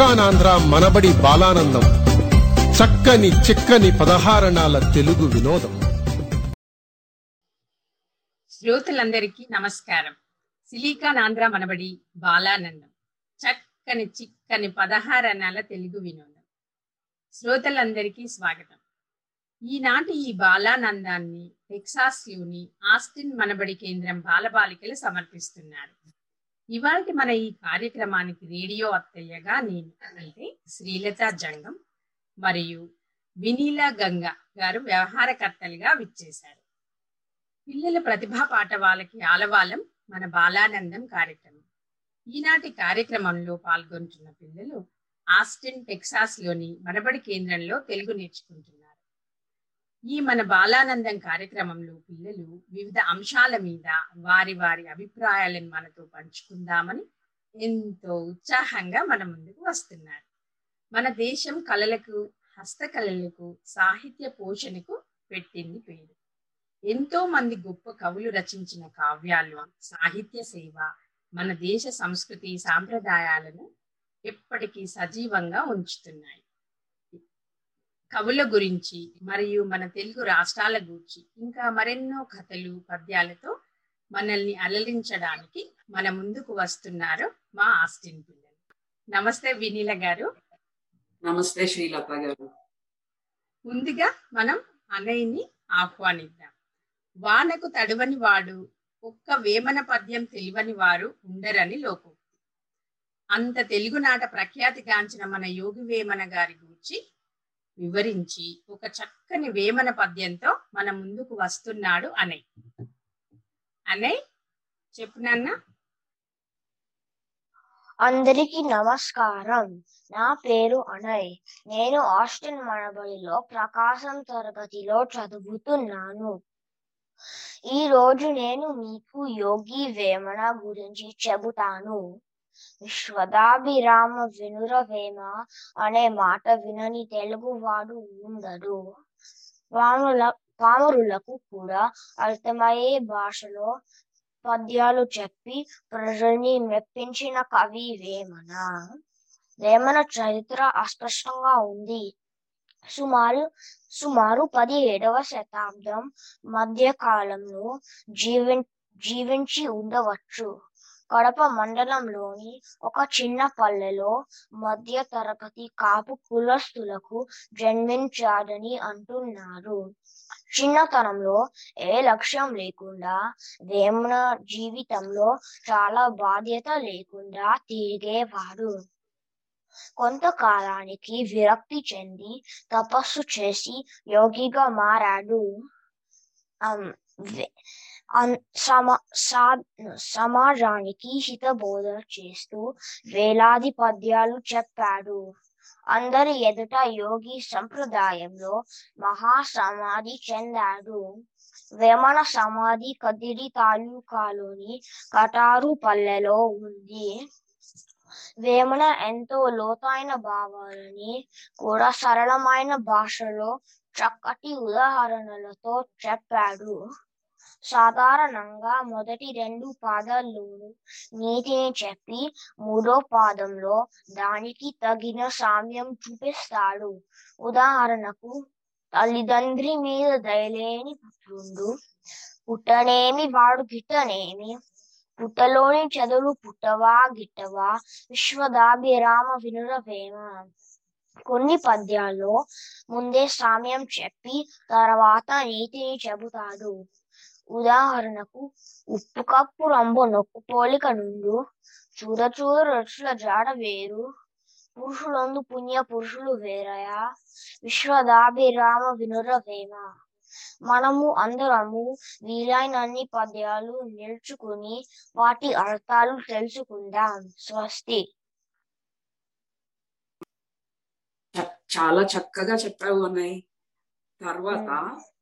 సిలికానాంధ్ర మనబడి బాలానందం. చక్కని చిక్కని పదహారణాల తెలుగు వినోదం. శ్రోతలందరికీ నమస్కారం. సిలికాన్ ఆంధ్ర మనబడి బాలానందం. చక్కని చిక్కని పదహారణాల తెలుగు వినోదం. శ్రోతలందరికీ స్వాగతం. ఈనాటి ఈ బాలానందాన్ని టెక్సాస్లోని ఆస్టిన్ మనబడి కేంద్రం బాలబాలికలు సమర్పిస్తున్నారు. ఇవాళ మన ఈ కార్యక్రమానికి రేడియో అత్తయ్యగా నేను అంటే శ్రీలత జంగం మరియు వినీలా గంగ గారు వ్యవహారకర్తలుగా విచ్చేశారు. పిల్లల ప్రతిభా పాట వాళ్ళకి ఆలవాలం మన బాలానందం కార్యక్రమం. ఈనాటి కార్యక్రమంలో పాల్గొంటున్న పిల్లలు ఆస్టిన్ టెక్సాస్లోని మనబడి కేంద్రంలో తెలుగు నేర్చుకుంటున్నారు. ఈ మన బాలానందం కార్యక్రమంలో పిల్లలు వివిధ అంశాల మీద వారి వారి అభిప్రాయాలను మనతో పంచుకుందామని ఎంతో ఉత్సాహంగా మన ముందుకు వస్తున్నారు. మన దేశం కళలకు హస్తకళలకు సాహిత్య పోషణకు పెట్టింది పేరు. ఎంతో మంది గొప్ప కవులు రచించిన కావ్యాలు సాహిత్య సేవ మన దేశ సంస్కృతి సాంప్రదాయాలను ఎప్పటికీ సజీవంగా ఉంచుతున్నాయి. కవుల గురించి మరియు మన తెలుగు రాష్ట్రాల గురించి ఇంకా మరెన్నో కథలు పద్యాలతో మనల్ని అలరించడానికి మన ముందుకు వస్తున్నారు మా ఆస్టిన్ పిల్లలు. నమస్తే వినీల గారు. నమస్తే శ్రీలత గారు. ముందుగా మనం అన్నయ్యని ఆహ్వానిద్దాం. వానకు తడవని వాడు ఒక్క వేమన పద్యం తెలివని వారు ఉండరని లోకం అంత తెలుగునాట ప్రఖ్యాతిగాంచిన మన యోగి వేమన గారి గురించి వివరించి ఒక చక్కని వేమన పద్యంతో మన ముందుకు వస్తున్నాడు అనయ్ అనయ్ చెప్పు నాన్న. అందరికీ నమస్కారం. నా పేరు అనయ్ నేను ఆస్టిన్ మనబడిలో ప్రకాశం తరగతిలో చదువుతున్నాను. ఈ రోజు నేను మీకు యోగి వేమన గురించి చెబుతాను. విశ్వదాభిరామ వినురవేమ అనే మాట వినని తెలుగువాడు ఉండడు. పాముల పామరులకు కూడా అర్థమయ్యే భాషలో పద్యాలు చెప్పి ప్రజల్ని మెప్పించిన కవి వేమన. వేమన చరిత్ర అస్పష్టంగా ఉంది. సుమారు సుమారు పదిహేడవ శతాబ్దం మధ్య కాలంలో జీవి జీవించి ఉండవచ్చు. కడప మండలంలోని ఒక చిన్న పల్లెలో మధ్య తరగతి కాపు కులస్తులకు జన్మించాడని అంటున్నారు. చిన్నతనంలో ఏ లక్ష్యం లేకుండా వేమన జీవితంలో చాలా బాధ్యత లేకుండా తిరిగేవాడు. కొంతకాలానికి విరక్తి చెంది తపస్సు చేసి యోగిగా మారాడు. సమాజానికి హితబోధన చేస్తూ వేలాది పద్యాలు చెప్పాడు. అందరి ఎదుట యోగి సంప్రదాయంలో మహా సమాధి చెందాడు. వేమన సమాధి కదిరి తాలూకాలోని కటారు పల్లెలో ఉంది. వేమన ఎంతో లోతైన భావాలని కూడా సరళమైన భాషలో చక్కటి ఉదాహరణలతో చెప్పాడు. సాధారణంగా మొదటి రెండు పాదాల్లోనూ నీతిని చెప్పి మూడో పాదంలో దానికి తగిన సామ్యం చూపిస్తాడు. ఉదాహరణకు తల్లిదండ్రి మీద దయలేని పుత్రుండు పుట్టనేమి వాడు గిట్టనేమి పుట్టలోని చదువు పుట్టవా గిట్టవా విశ్వదాభిరామ వినురవేమ కొన్ని పద్యాల్లో ముందే సామ్యం చెప్పి తర్వాత నీతిని చెబుతాడు. ఉదాహరణకు ఉప్పు కప్పు రంబు నొక్కు పోలిక నుండు చూడ రుచుల జాడ వేరు. పురుషులందు పుణ్య పురుషులు వేరయా? విశ్వదాభిరామ వినురవేమ మనము అందరము వీలైనన్ని పద్యాలు నిల్చుకుని వాటి అర్థాలు తెలుసుకుందాం. స్వస్తి. చాలా చక్కగా చెప్పావు అన్నయ్య. తర్వాత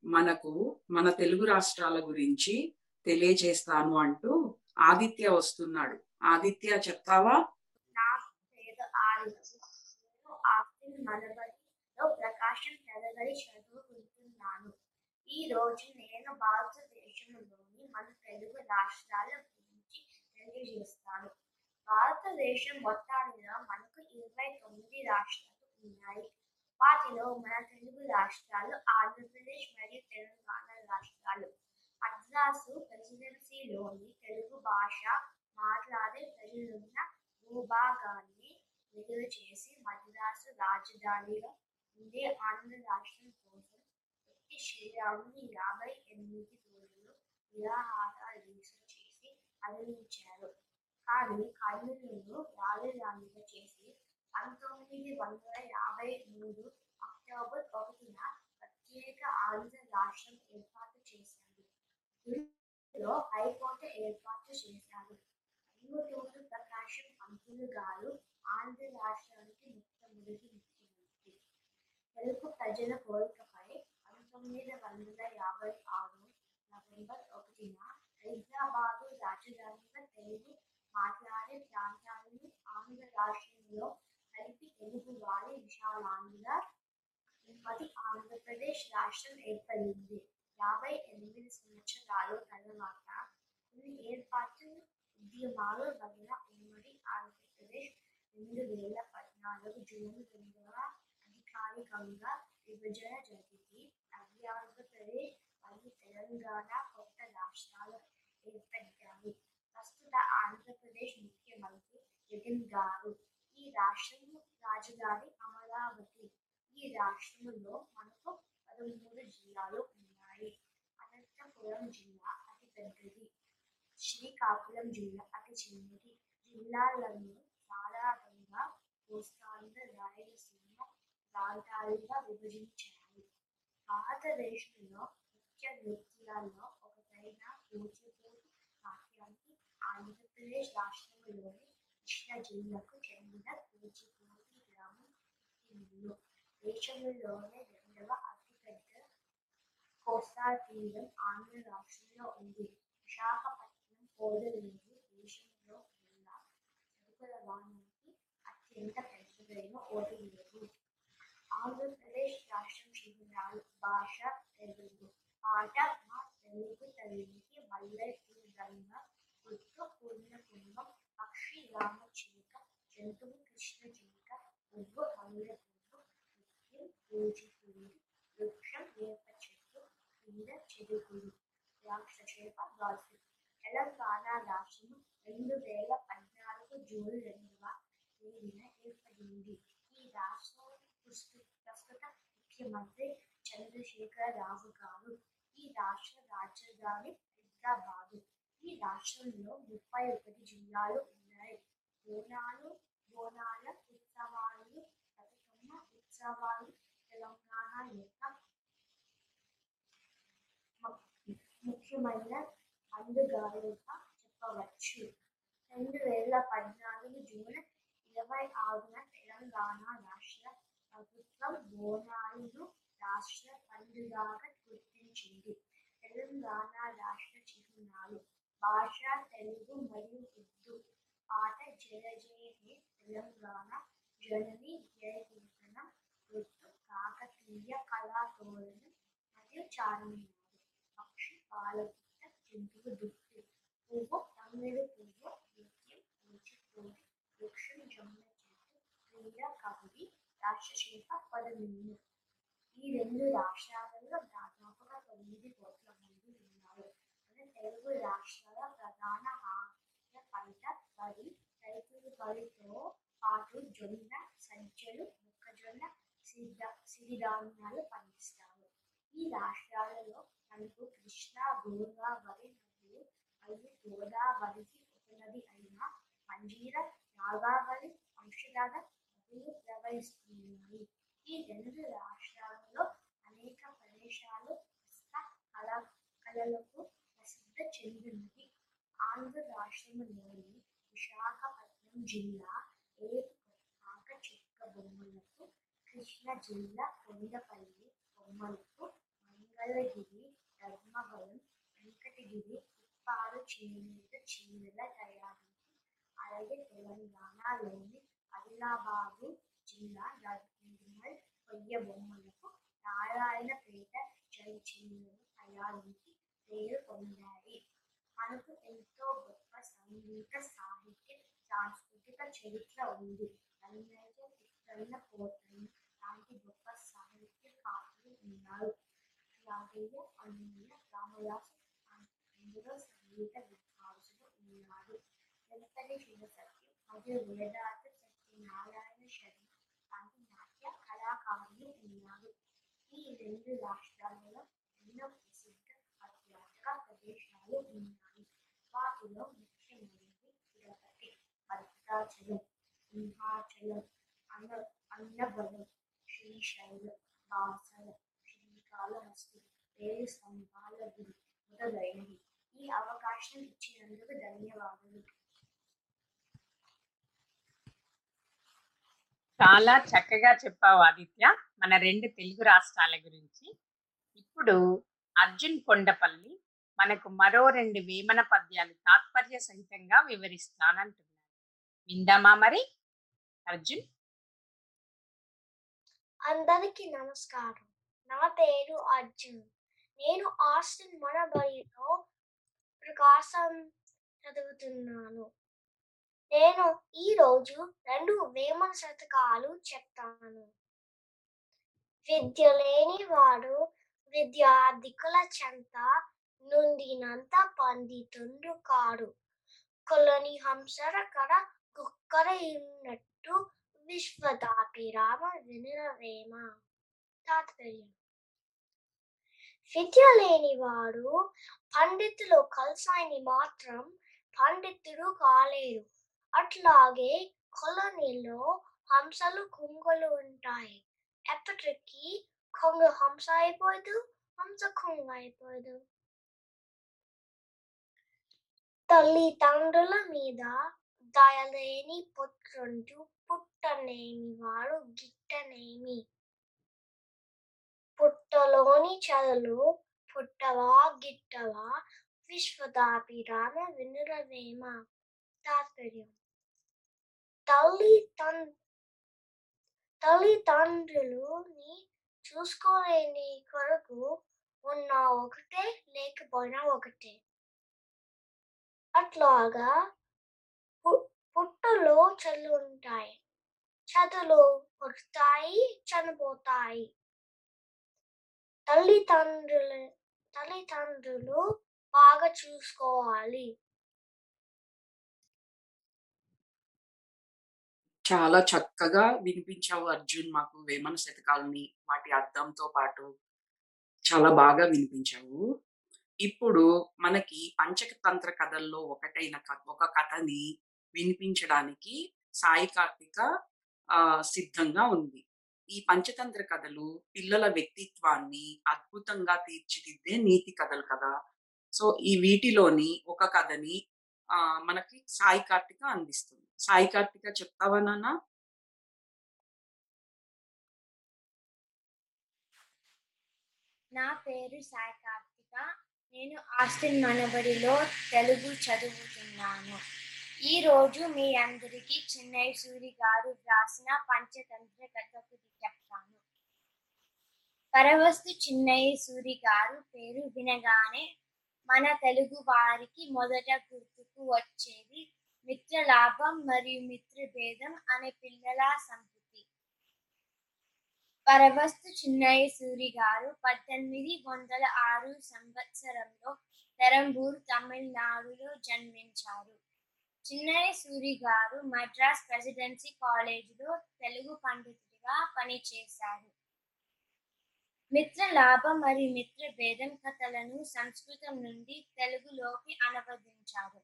మనకు మన తెలుగు రాష్ట్రాల గురించి తెలియజేస్తాను అంటూ ఆదిత్య వస్తున్నాడు. ఆదిత్య చెప్తావా? నా పేరు ఆదిత్య. నేను ప్రకాశం తెలగడి చదువుకుంటున్నాను. ఈ రోజు నేను భారతదేశంలోని మన తెలుగు రాష్ట్రాల గురించి తెలియజేస్తాను. భారతదేశం మొత్తానికి మనకు ఇరవై తొమ్మిది రాష్ట్రాలు ఉన్నాయి. వాటిలో మన తెలుగు రాష్ట్రాలు ఆంధ్రప్రదేశ్ మరియు తెలంగాణ రాష్ట్రాలు. మద్రాసు ప్రెసిడెన్సీలోని తెలుగు భాష మాట్లాడే ప్రజలున్న భూభాగాన్ని విడుదల చేసి మద్రాసు రాజధానిగా ఉండే ఆంధ్ర రాష్ట్రం కోసం పొట్టి శ్రీరాముని యాభై ఎనిమిది రోజులు నిరాహార దీక్ష చేసి అందించారు కానీ కర్నూలును రాజధానిగా చేసి పంతొమ్మిది వందల యాభై మూడు అక్టోబర్ ఒకటిన ప్రత్యేక ఆంధ్ర రాష్ట్రం ఏర్పాటు చేశారు. ఇందులో హైకోర్టు ఏర్పాటు చేశారు. ఇంగుటూరు ప్రకాశం పంతులు గారు ఆంధ్ర రాష్ట్రానికి మొట్టమొదటి ముఖ్యమంత్రి. తెలుగు ప్రజల కోరికపై పంతొమ్మిది వందల యాభై ఆరు నవంబర్ ఒకటిన హైదరాబాదు రాజధానిగా తెలుగు మాట్లాడే ప్రాంతాలను ఆంధ్ర రాష్ట్రంలో కలిపి తెలుగు వారి విశాలాంధ్ర తిరుపతి ఆంధ్రప్రదేశ్ రాష్ట్రం ఏర్పడింది. యాభై ఎనిమిది సంవత్సరాల తర్వాత కొన్ని ఏర్పాటు ఉద్యమాలు వల్ల ఉమ్మడి ఆంధ్రప్రదేశ్ రెండు వేల పద్నాలుగు జూన్ రెండవ అధికారికంగా విభజన జరిగింది. అది ఆంధ్రప్రదేశ్ మరియు తెలంగాణ కొత్త రాష్ట్రాలు ఏర్పడ్డాయి. ప్రస్తుత ఆంధ్రప్రదేశ్ ముఖ్యమంత్రి జగన్ గారు ఈ రాష్ట్రం రాజధాని అమరావతి. ఈ రాష్ట్రంలో మనకు పదమూడు జిల్లాలు ఉన్నాయి. అనంతపురం జిల్లా అతి పెద్దది. శ్రీకాకుళం జిల్లా అతి చిన్నది. జిల్లాలను సాధారణంగా కోస్తాంధ్ర రాయలసీమ ప్రాంతాలుగా విభజించారు. భారతదేశంలో ముఖ్య నృత్యాల్లో ఒకటైన కూచిపూడి నాట్యానికి ఆంధ్రప్రదేశ్ రాష్ట్రంలోని కృష్ణా జిల్లాకు చెందిన కూచిపూడి గ్రామం ఇల్లు దేశంలోనే రెండవ అతిపెద్ద కోస్తా తీరం ఆంధ్ర రాష్ట్రంలో ఉంది. విశాఖపట్నం కోడలేరు దేశంలో ఉన్న సరుకుల రవాణాకి అత్యంత పెద్దదైన ఓడలేరు ఆంధ్రప్రదేశ్ రాష్ట్రం శిబిరాలు భాష తెలుగు పాట మా తెలుగు తల్లికి మల్లె గుర్తు పూర్ణ కుంభం పక్షి రామ చిలుక జంతువు కృష్ణ చిలుక పువ్వు మల్లె పువ్వు నృత్యం కూచిపూడి వృక్షం వేప చెట్టు కింద చెరుకులు రాక్షసేప గాజు తెలంగాణ రాష్ట్రం రెండు వేల పద్నాలుగు జూన్ రెండవ తేదీన ఏర్పడింది. ఈ రాష్ట్రం ప్రస్తుత ముఖ్యమంత్రి చంద్రశేఖర రావు గారు. ఈ రాష్ట్ర రాజధాని హైదరాబాదు. ఈ రాష్ట్రంలో ముప్పై ఒకటి జిల్లాలు ఉన్నాయి. బోనాలు బోనాల ఉత్సవాలు బతుకమ్మ ఉత్సవాలు తెలంగాణ యొక్క ముఖ్యమైన పండుగలుగా చెప్పవచ్చు. రెండు వేల పద్నాలుగు జూన్ ఇరవై ఆరున తెలంగాణ రాష్ట్ర ప్రభుత్వం బోనాలను రాష్ట్ర పండుగగా గుర్తించింది. తెలంగాణ రాష్ట్ర చిహ్నాలు భాష తెలుగు మరియు ఉర్దూ ఆట జయ హే తెలంగాణ జనని జయ కీర్తనం గుర్తు కాకతీయ కళాతోరణం మరియు చార్మినారు పక్షి పాలపుట్ట జంతువు దుక్కు పువ్వు తమిళ పువ్వు నృత్యం కూచిపూడి వృక్షం జమ్మ చెట్టు క్రీడ కబడ్డీ రాష్ట్రశేఖ పదమిన్ను ఈ రెండు రాష్ట్రాలలో దాదాపుగా తొమ్మిది కోట్ల మంది తెలుగు రాష్ట్రాల ప్రధాన ఆహార పంట వరి రైతులు వరితో పాటు జొన్న సజ్జలు మొక్కజొన్న సిద్ధ సిరిధాన్యాలు పండిస్తారు. ఈ రాష్ట్రాలలో మనకు కృష్ణా గోదావరి నదులు మరియు గోదావరికి ఉపనది అయిన మంజీర నాగావళి వంశధార నదులు ప్రవహిస్తున్నాయి. ఈ రెండు రాష్ట్రాలలో అనేక ప్రదేశాలు హస్త కళ కళలకు ప్రసిద్ధ ఆంధ్ర రాష్ట్రంలోని విశాఖపట్నం జిల్లా ఏకాక చెక్క బొమ్మలకు కృష్ణా జిల్లా కొండపల్లి బొమ్మలకు మంగళగిరి ధర్మవరం వెంకటగిరి ఉప్పారు చేనేత చీరల తయారీకి అలాగే తెలంగాణలోని ఆదిలాబాదు జిల్లా నిర్మల్ కొయ్య బొమ్మలకు నారాయణపేట జై చీరలు తయారీకి పేరు పొందాయి. మనకు ఎంతో గొప్ప సంగీత సాహిత్య సాంస్కృతిక చరిత్ర ఉంది. అన్నయ్య చిత్రన్న పోతన్న లాంటి గొప్ప సాహిత్యకారులు ఉన్నారు. రాఘయ్య అన్నయ్య రామదాసు అందులో సంగీత విద్వాంసులు ఉన్నారు. వెంకటి శివసత్యం మరియు వేదాంత సత్యనారాయణ శర్మ లాంటి నాట్య కళాకారులు ఉన్నారు. ఈ రెండు రాష్ట్రాలలో ఎన్నో ప్రదేశాలు ఉన్నాయి వాటిలో ముఖ్యమైనవి తిరుపతి భద్రాచలం సింహాచలం అన్న అన్నవరం శ్రీశైలం బాసల శ్రీకాళహస్తి వేలు స్తంభాల గుడి మొదలైనవి ఈ అవకాశం ఇచ్చినందుకు ధన్యవాదాలు చాలా చక్కగా చెప్పావు ఆదిత్య మన రెండు తెలుగు రాష్ట్రాల గురించి. ఇప్పుడు అర్జున్ కొండపల్లి మనకు మరో రెండు వేమన పద్యాలు తాత్పర్య సహితంగా వివరిస్తానంటున్నాడు విందామా మరి? అర్జున్? అందరికీ నమస్కారం. నా పేరు అర్జున్. నేను ఆస్టిన్ మనబడిలో ప్రకాశం చదువుతున్నాను. నేను ఈ రోజు రెండు వేమన శతకాలు చెప్తాను. విద్య లేని వాడు విద్యార్థికుల చెంత నుండినంత పండితుండు కాడు కొలని హంసర కడ కుక్కర ఉన్నట్టు విశ్వదాభిరామ వినురవేమ తాత్పర్యం విద్య లేనివాడు పండితులు కలిసాయని మాత్రం పండితుడు కాలేరు అట్లాగే కొలనీలో హంసలు కొంగలు ఉంటాయి. ఎప్పటికీ కొంగ హంస అయిపోదు హంస కొంగ అయిపోదు. తల్లిదండ్రుల మీద దయలేని పుత్రుండు పుట్టనేమి వాడు గిట్టనేమి పుట్టలోని చదులు పుట్టవా గిట్టవా? విశ్వదాభిరామ వినురవేమ? తాత్పర్యం. తల్లి తన్ తల్లిదండ్రులుని చూసుకోలేని కొరకు ఉన్న ఒకటే లేకపోయినా ఒకటే. అట్లాగా పుట్టలో చల్లు ఉంటాయి. చదువులు పుడతాయి చనిపోతాయి. తల్లిదండ్రులు తల్లిదండ్రులు బాగా చూసుకోవాలి. చాలా చక్కగా వినిపించావు అర్జున్ మాకు వేమన శతకాలని వాటి అర్థంతో పాటు. చాలా బాగా వినిపించావు. ఇప్పుడు మనకి పంచతంత్ర కథల్లో ఒకటైన కథ ఒక కథని వినిపించడానికి సాయి కార్తిక సిద్ధంగా ఉంది. ఈ పంచతంత్ర కథలు పిల్లల వ్యక్తిత్వాన్ని అద్భుతంగా తీర్చిదిద్దే నీతి కథలు కదా! సో ఈ వీటిలోని ఒక కథని మనకి సాయి కార్తిక అందిస్తుంది. సాయి కార్తిక చెప్తావా నాన్న? నా పేరు సాయి కార్తిక. నేను ఆస్టిన్ మనబడిలో తెలుగు చదువుతున్నాను. ఈ రోజు మీ అందరికీ చెన్నై సూరి గారు రాసిన పంచతంత్ర కథ ఒకటి చెప్తాను. పరవస్తు చిన్నయ్య సూరి గారు పేరు వినగానే మన తెలుగు వారికి మొదట గుర్తుకు వచ్చేది మిత్రలాభం మరియు మిత్ర భేదం అనే పిల్లల సంపద పరవస్తు చిన్నయ్య సూరి గారు పద్దెనిమిది వందల ఆరు సంవత్సరంలో పెరంబూర్ తమిళనాడులో జన్మించారు. చిన్నయ్య సూరి గారు మద్రాస్ ప్రెసిడెన్సీ కాలేజీలో తెలుగు పండితుడిగా పనిచేశారు. మిత్ర లాభం మరియు మిత్ర భేదం కథలను సంస్కృతం నుండి తెలుగులోకి అనువదించారు.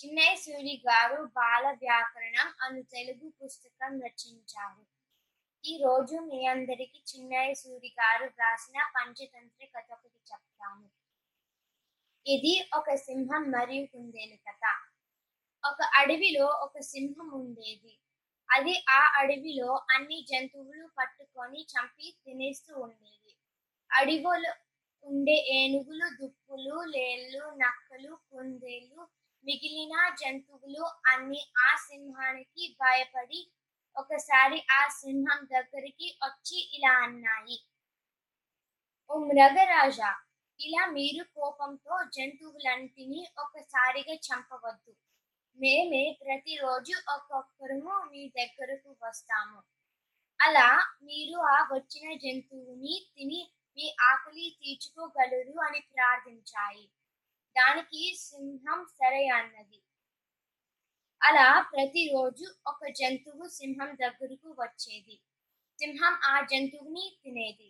చిన్నయ్య సూరి గారు బాల వ్యాకరణం అను తెలుగు పుస్తకం రచించారు. ఈ రోజు మీ అందరికి చిన్నయ్య సూరి గారు వ్రాసిన పంచతంత్ర కథ ఒకటి చెప్తాను. ఇది ఒక సింహం మరియు కుందేలు కథ. ఒక అడవిలో ఒక సింహం ఉండేది. అది ఆ అడవిలో అన్ని జంతువులు పట్టుకొని చంపి తినేస్తూ ఉండేది. అడవిలో ఉండే ఏనుగులు దుప్పులు లేళ్ళు నక్కలు కుందేలు మిగిలిన జంతువులు అన్ని ఆ సింహానికి భయపడి ఒకసారి ఆ సింహం దగ్గరికి వచ్చి ఇలా అన్నాయి ఓ మృగరాజా ఇలా మీరు కోపంతో జంతువులన్నిటినీ ఒకసారిగా చంపవద్దు. మేమే ప్రతిరోజు ఒక్కొక్కరము మీ దగ్గరకు వస్తాము. అలా మీరు ఆ వచ్చిన జంతువుని తిని మీ ఆకలి తీర్చుకోగలరు అని ప్రార్థించాయి. దానికి సింహం సరే అన్నది. అలా ప్రతిరోజు ఒక జంతువు సింహం దగ్గరకు వచ్చేది. సింహం ఆ జంతువుని తినేది.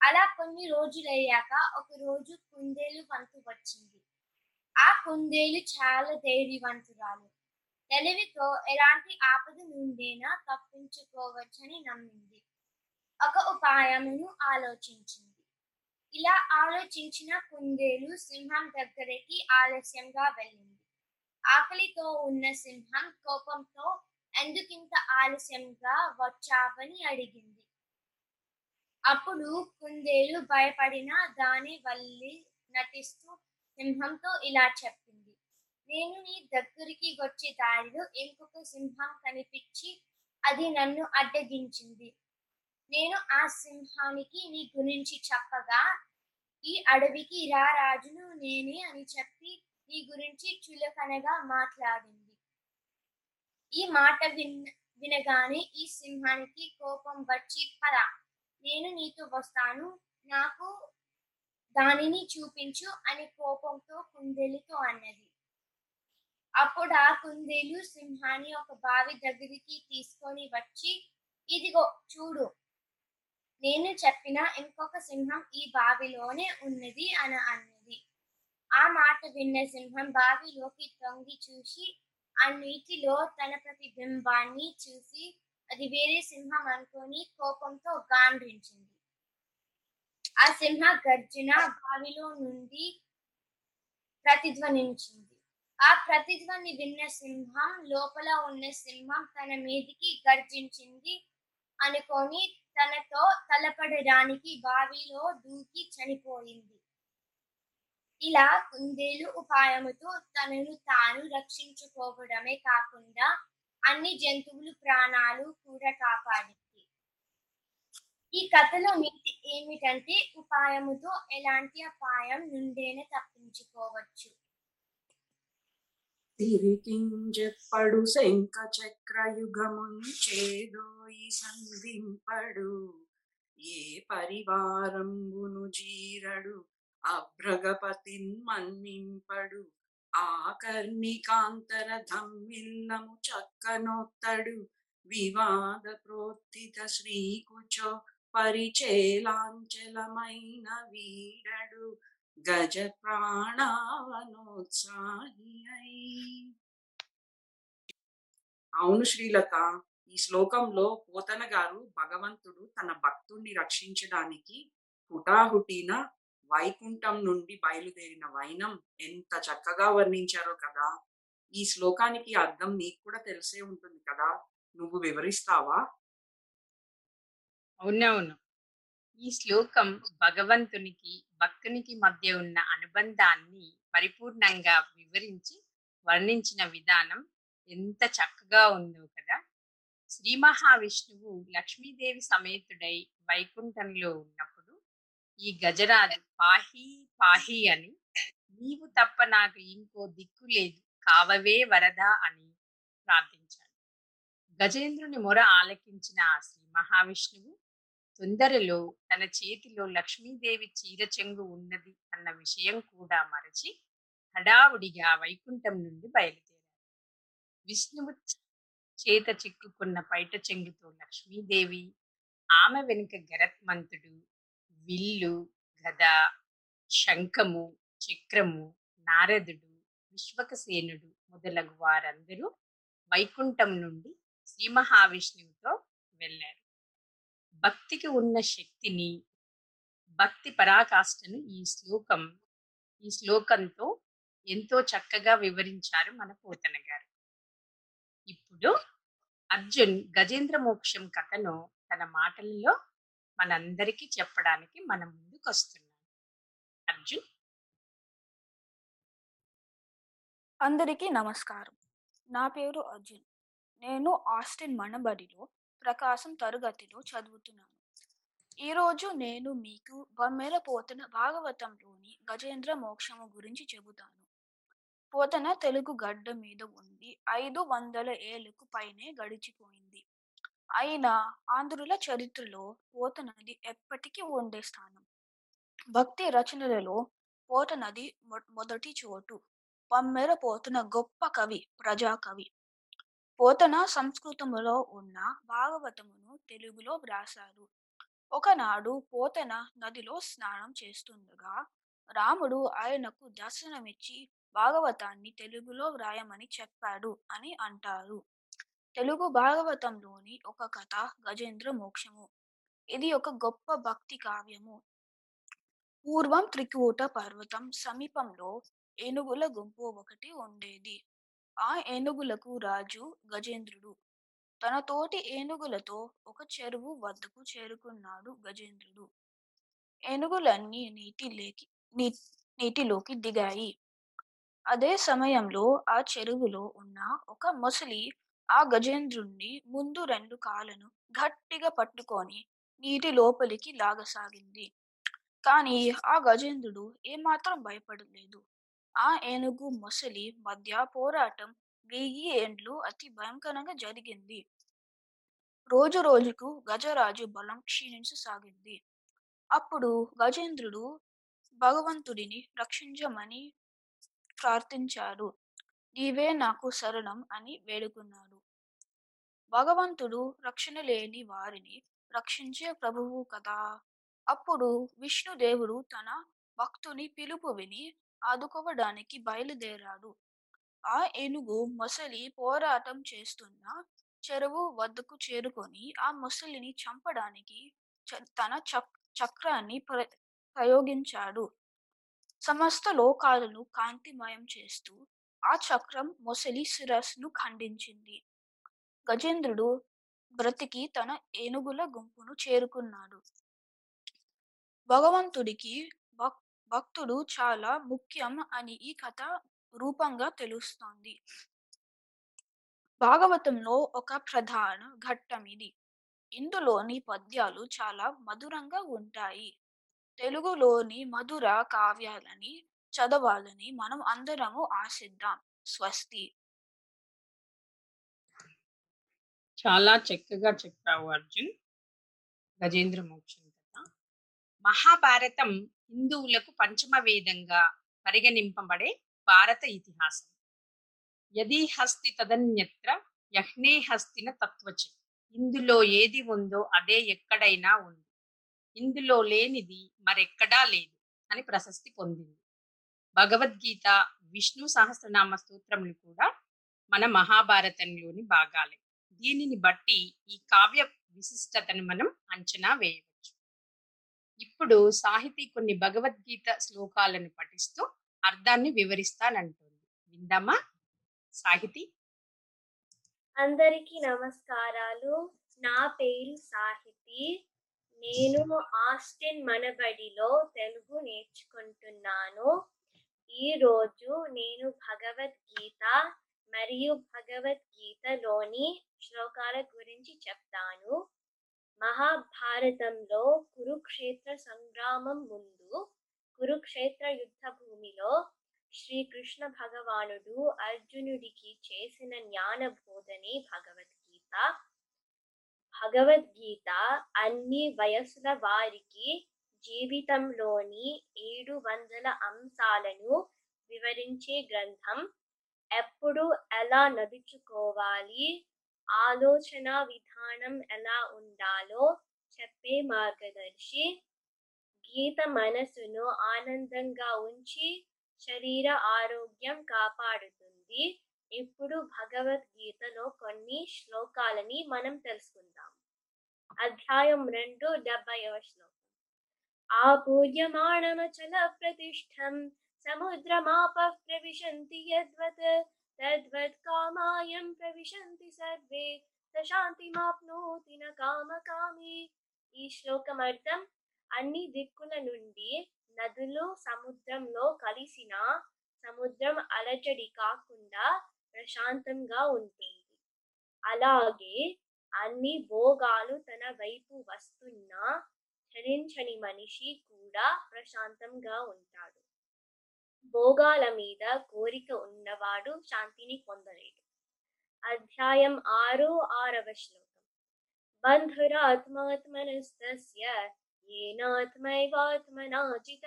అలా కొన్ని రోజులయ్యాక ఒక రోజు కుందేలు వంతు వచ్చింది. ఆ కుందేలు చాలా ధైర్యవంతురాలు. తెలివితో ఎలాంటి ఆపద నుండైనా తప్పించుకోవచ్చని నమ్మింది. ఒక ఉపాయమును ఆలోచించింది. ఇలా ఆలోచించిన కుందేలు సింహం దగ్గరికి ఆలస్యంగా వెళ్ళింది. ఆకలితో ఉన్న సింహం కోపంతో ఎందుకింత ఆలస్యంగా వచ్చావని అడిగింది. అప్పుడు కుందేలు భయపడిన దాని వల్లి నటిస్తూ సింహంతో ఇలా చెప్పింది. నేను నీ దగ్గరికి వచ్చే దారిలో ఇంకొక సింహం కనిపించి అది నన్ను అడ్డగించింది. నేను ఆ సింహానికి నీ గురించి చెప్పగా ఈ అడవికి రా రాజును నేనే అని చెప్పి నీ గురించి చులకనగా మాట్లాడింది. ఈ మాట విన్ వినగానే ఈ సింహానికి కోపం వచ్చి పద నేను నీతో వస్తాను నాకు దానిని చూపించు అని కోపంతో కుందేలుతో అన్నది. అప్పుడు ఆ కుందేలు సింహాన్ని ఒక బావి దగ్గరికి తీసుకొని వచ్చి ఇదిగో చూడు నేను చెప్పిన ఇంకొక సింహం ఈ బావిలోనే ఉన్నది అని అన్నది. ఆ మాట విన్న సింహం బావిలోకి తొంగి చూసి ఆ నీటిలో తన ప్రతిబింబాన్ని చూసి అది వేరే సింహం అనుకొని కోపంతో గాండ్రించింది. ఆ సింహ గర్జన బావిలో నుండి ప్రతిధ్వనించింది. ఆ ప్రతిధ్వని విన్న సింహం లోపల ఉన్న సింహం తన మీదికి గర్జించింది అనుకొని తనతో తలపడడానికి బావిలో దూకి చనిపోయింది. ఇలా కుందేలు ఉపాయముతో తనను తాను రక్షించుకోవడమే కాకుండా అన్ని జంతువులు ప్రాణాలు కూడా కాపాడింది. ఈ కథలో నీతి ఏమిటంటే ఉపాయముతో ఎలాంటి అపాయం నుండేనే తప్పించుకోవచ్చు. తిరిగింజెప్పడు శంఖ చక్రయుగముంచేదోయి సంధింపడు. ఏ పరివారంబును జీరడు. అభ్రగపతిన్ మన్నింపడు. ఆకర్ణికాంతర ధమ్మిల్లము చక్కనొత్తడు. వివాద ప్రోత్థిత శ్రీకుచో పరిచేలాంచలమైన వీడడు. గజ ప్రాణావనోత్సాహి అవును శ్రీలత ఈ శ్లోకంలో పోతన గారు భగవంతుడు తన భక్తుణ్ణి రక్షించడానికి హుటాహుటిన వైకుంఠం నుండి బయలుదేరిన వైనం ఎంత చక్కగా వర్ణించారో కదా! ఈ శ్లోకానికి అర్థం నీకు కూడా తెలిసే ఉంటుంది కదా! నువ్వు వివరిస్తావా? అవునవును ఈ శ్లోకం భగవంతునికి భక్తునికి మధ్య ఉన్న అనుబంధాన్ని పరిపూర్ణంగా వివరించి వర్ణించిన విధానం ఎంత చక్కగా ఉందో కదా! శ్రీ మహావిష్ణువు లక్ష్మీదేవి సమేతుడై వైకుంఠంలో ఉన్నప్పుడు ఈ గజరాజు పాహి పాహి అని నీవు తప్ప నాకు ఇంకో దిక్కు లేదు. కావవే వరద అని ప్రార్థించాడు. గజేంద్రుని మొర ఆలకించిన ఆ శ్రీ మహావిష్ణువు తొందరలో తన చేతిలో లక్ష్మీదేవి చీర చెంగు ఉన్నది అన్న విషయం కూడా మరచి హడావుడిగా వైకుంఠం నుండి బయలుదేరాడు. విష్ణువు చేత చిక్కుకున్న పైట చెంగుతో లక్ష్మీదేవి ఆమె వెనుక గరత్మంతుడు విల్లు గద శంఖము చక్రము నారదుడు విశ్వకసేనుడు మొదలగు వారందరూ వైకుంఠం నుండి శ్రీ మహావిష్ణువుతో వెళ్ళారు. భక్తికి ఉన్న శక్తిని భక్తి పరాకాష్ఠను ఈ శ్లోకం ఈ శ్లోకంతో ఎంతో చక్కగా వివరించారు మన పోతన గారు. ఇప్పుడు అర్జున్ గజేంద్ర మోక్షం కథను తన మాటలలో మనందరికీ చెప్పడానికి మన ముందుకు వస్తున్నాం అర్జున్. అందరికీ నమస్కారం. నా పేరు అర్జున్. నేను ఆస్టిన్ మనబడిలో ప్రకాశం తరగతిలో చదువుతున్నాను. ఈరోజు నేను మీకు బొమ్మెర పోతన భాగవతంలోని గజేంద్ర మోక్షము గురించి చెబుతాను. పోతన తెలుగు గడ్డ మీద ఉండి ఐదు వందల ఏళ్ళకు పైనే గడిచిపోయింది. అయినా ఆంధ్రుల చరిత్రలో పోతనది ఎప్పటికీ ఉండే స్థానం. భక్తి రచనలలో పోతనది మొ- మొదటి చోటు. పమ్మెర పోతన గొప్ప కవి ప్రజాకవి. పోతన సంస్కృతములో ఉన్న భాగవతమును తెలుగులో వ్రాసారు ఒకనాడు పోతన నదిలో స్నానం చేస్తుండగా రాముడు ఆయనకు దర్శనమిచ్చి భాగవతాన్ని తెలుగులో వ్రాయమని చెప్పాడు అని అంటారు. తెలుగు భాగవతంలోని ఒక కథ గజేంద్ర మోక్షము. ఇది ఒక గొప్ప భక్తి కావ్యము. పూర్వం త్రికూట పర్వతం సమీపంలో ఏనుగుల గుంపు ఒకటి ఉండేది. ఆ ఏనుగులకు రాజు గజేంద్రుడు. తన తోటి ఏనుగులతో ఒక చెరువు వద్దకు చేరుకున్నాడు గజేంద్రుడు. ఏనుగులన్నీ నీటి లేకి నీటిలోకి దిగాయి. అదే సమయంలో ఆ చెరువులో ఉన్న ఒక ముసలి ఆ గజేంద్రుణ్ణి ముందు రెండు కాళ్ళను గట్టిగా పట్టుకొని నీటి లోపలికి లాగసాగింది. కానీ ఆ గజేంద్రుడు ఏమాత్రం భయపడలేదు. ఆ ఏనుగు మొసలి మధ్య పోరాటం వెయ్యి ఏండ్లు అతి భయంకరంగా జరిగింది. రోజు రోజుకు గజరాజు బలం క్షీణించసాగింది. అప్పుడు గజేంద్రుడు భగవంతుడిని రక్షించమని ప్రార్థించారు నీవే నాకు శరణం అని వేడుకున్నాడు. భగవంతుడు రక్షణ లేని వారిని రక్షించే ప్రభువు కదా. అప్పుడు విష్ణుదేవుడు తన భక్తుని పిలుపు విని ఆదుకోవడానికి బయలుదేరాడు. ఆ ఏనుగు మొసలి పోరాటం చేస్తున్న చెరువు వద్దకు చేరుకొని ఆ మొసలిని చంపడానికి చ- తన చక్రాన్ని ప్ర ప్రయోగించాడు. సమస్త లోకాలను కాంతిమయం చేస్తూ ఆ చక్రం మొసలి శిరస్సును ఖండించింది. గజేంద్రుడు బ్రతికి తన ఏనుగుల గుంపును చేరుకున్నాడు. భగవంతుడికి భక్- భక్తుడు చాలా ముఖ్యం అని ఈ కథ రూపంగా తెలుస్తోంది. భాగవతంలో ఒక ప్రధాన ఘట్టం ఇది. ఇందులోని పద్యాలు చాలా మధురంగా ఉంటాయి. తెలుగులోని మధుర కావ్యాలని చదవాలని మనం అందరము ఆశిద్దాం. స్వస్తి. చాలా చక్కగా చెప్పావు అర్జున్. గజేంద్ర మోక్షం కథ మహాభారతం హిందువులకు పంచమ వేదంగా పరిగణింపబడే భారత ఇతిహాసం. యది హస్తి తదన్యత్ర యహ్నే హస్తిన తత్వచి. ఇందులో ఏది ఉందో అదే ఎక్కడైనా ఉంది. ఇందులో లేనిది మరెక్కడా లేదు అని ప్రశస్తి పొందింది. భగవద్గీత విష్ణు సహస్రనామ స్తోత్రములు కూడా మన మహాభారతంలోని భాగాలే. దీనిని బట్టి ఈ కావ్య విశిష్టతను మనం అంచనా వేయవచ్చు. ఇప్పుడు సాహితీ కొన్ని భగవద్గీత శ్లోకాలను పఠిస్తూ అర్థాన్ని వివరిస్తానంటుంది. విందామా? సాహితీ? అందరికీ నమస్కారాలు. నా పేరు సాహితీ. నేను ఆస్టిన్ మనబడిలో తెలుగు నేర్చుకుంటున్నాను. ఈ రోజు నేను భగవద్గీత మరియు భగవద్గీతలోని శ్లోకాల గురించి చెప్తాను. మహాభారతంలో కురుక్షేత్ర సంగ్రామం ముందు కురుక్షేత్ర యుద్ధ భూమిలో శ్రీకృష్ణ భగవానుడు అర్జునుడికి చేసిన జ్ఞాన బోధనే భగవద్గీత. భగవద్గీత అన్ని వయసుల వారికి జీవితంలోని ఏడు వందల అంశాలను వివరించే గ్రంథం ఎప్పుడు ఎలా నడుచుకోవాలి ఆలోచన విధానం ఎలా ఉండాలో చెప్పే మార్గదర్శి గీత మనసును ఆనందంగా ఉంచి శరీర ఆరోగ్యం కాపాడుతుంది. ఇప్పుడు భగవద్గీతలో కొన్ని శ్లోకాలని మనం తెలుసుకుందాం. అధ్యాయం రెండు డెబ్బైవ శ్లోకం. ఆపూర్యమాణమచల ప్రతిష్టం సముద్రమాప ప్రవిశంతి యద్వత్ తద్వత్ కామాయం ప్రవిశంతి సర్వే శాంతిమాప్నోతి న కామకామి ఈ శ్లోకం అర్థం అన్ని దిక్కుల నుండి నదులు సముద్రంలో కలిసిన సముద్రం అలజడి కాకుండా ప్రశాంతంగా ఉంటుంది. అలాగే అన్ని భోగాలు తన వైపు వస్తున్నా ధరించని మనిషి కూడా ప్రశాంతంగా ఉంటాడు. భోగాల మీద కోరిక ఉన్నవాడు శాంతిని పొందలేడు. అధ్యాయం ఆరు ఆరవ శ్లోకం. బంధురాత్మాత్మనస్తస్య ఏనాత్మైవాత్మనాజిత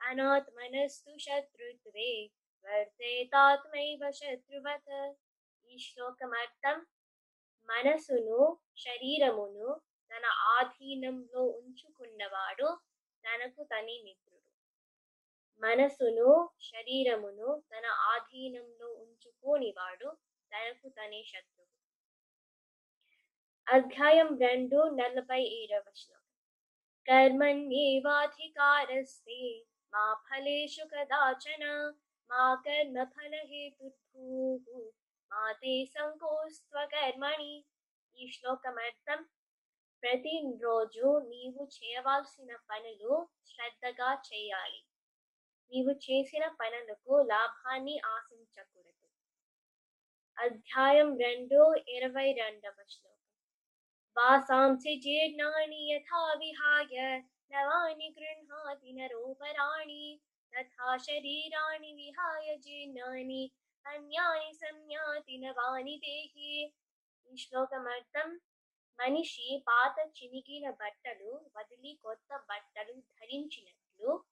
అనాత్మనస్తు శత్రుత్వే వర్తేతాత్మైవ శత్రువత. ఈ శ్లోకమర్థం మనసును శరీరమును తన ఆధీనంలో ఉంచుకున్నవాడు తనకు తని మిత్రుడు. మనసును శరీరమును తన ఆధీనంలో ఉంచుకోనివాడు తనకు తనే శత్రువు. అధ్యాయం రెండు నలభై ఏడవ శ్లోకం కర్మణ్యేవాధికారస్తే మా ఫలేషు కదాచన మా కర్మ ఫల మా తే సంకోస్త్వ కర్మణి. ఈ శ్లోకం అర్థం ప్రతిరోజు నీవు చేయవలసిన పనులు శ్రద్ధగా చేయాలి. నీవు చేసిన పనులకు లాభాన్ని ఆశించకూడదు. అధ్యాయం రెండు ఇరవై రెండవ శ్లోకం. వాసాంసి జీర్ణాని యథా విహాయ నవాని గృహాతి నరోపరాణి తథా శరీరాణి విహాయ జీర్ణాని అన్యాని సంయాతి నవాని దేహి. ఈ శ్లోకమర్థం మనిషి పాత చినిగిన బట్టలు వదిలి కొత్త బట్టలు ధరించినట్లు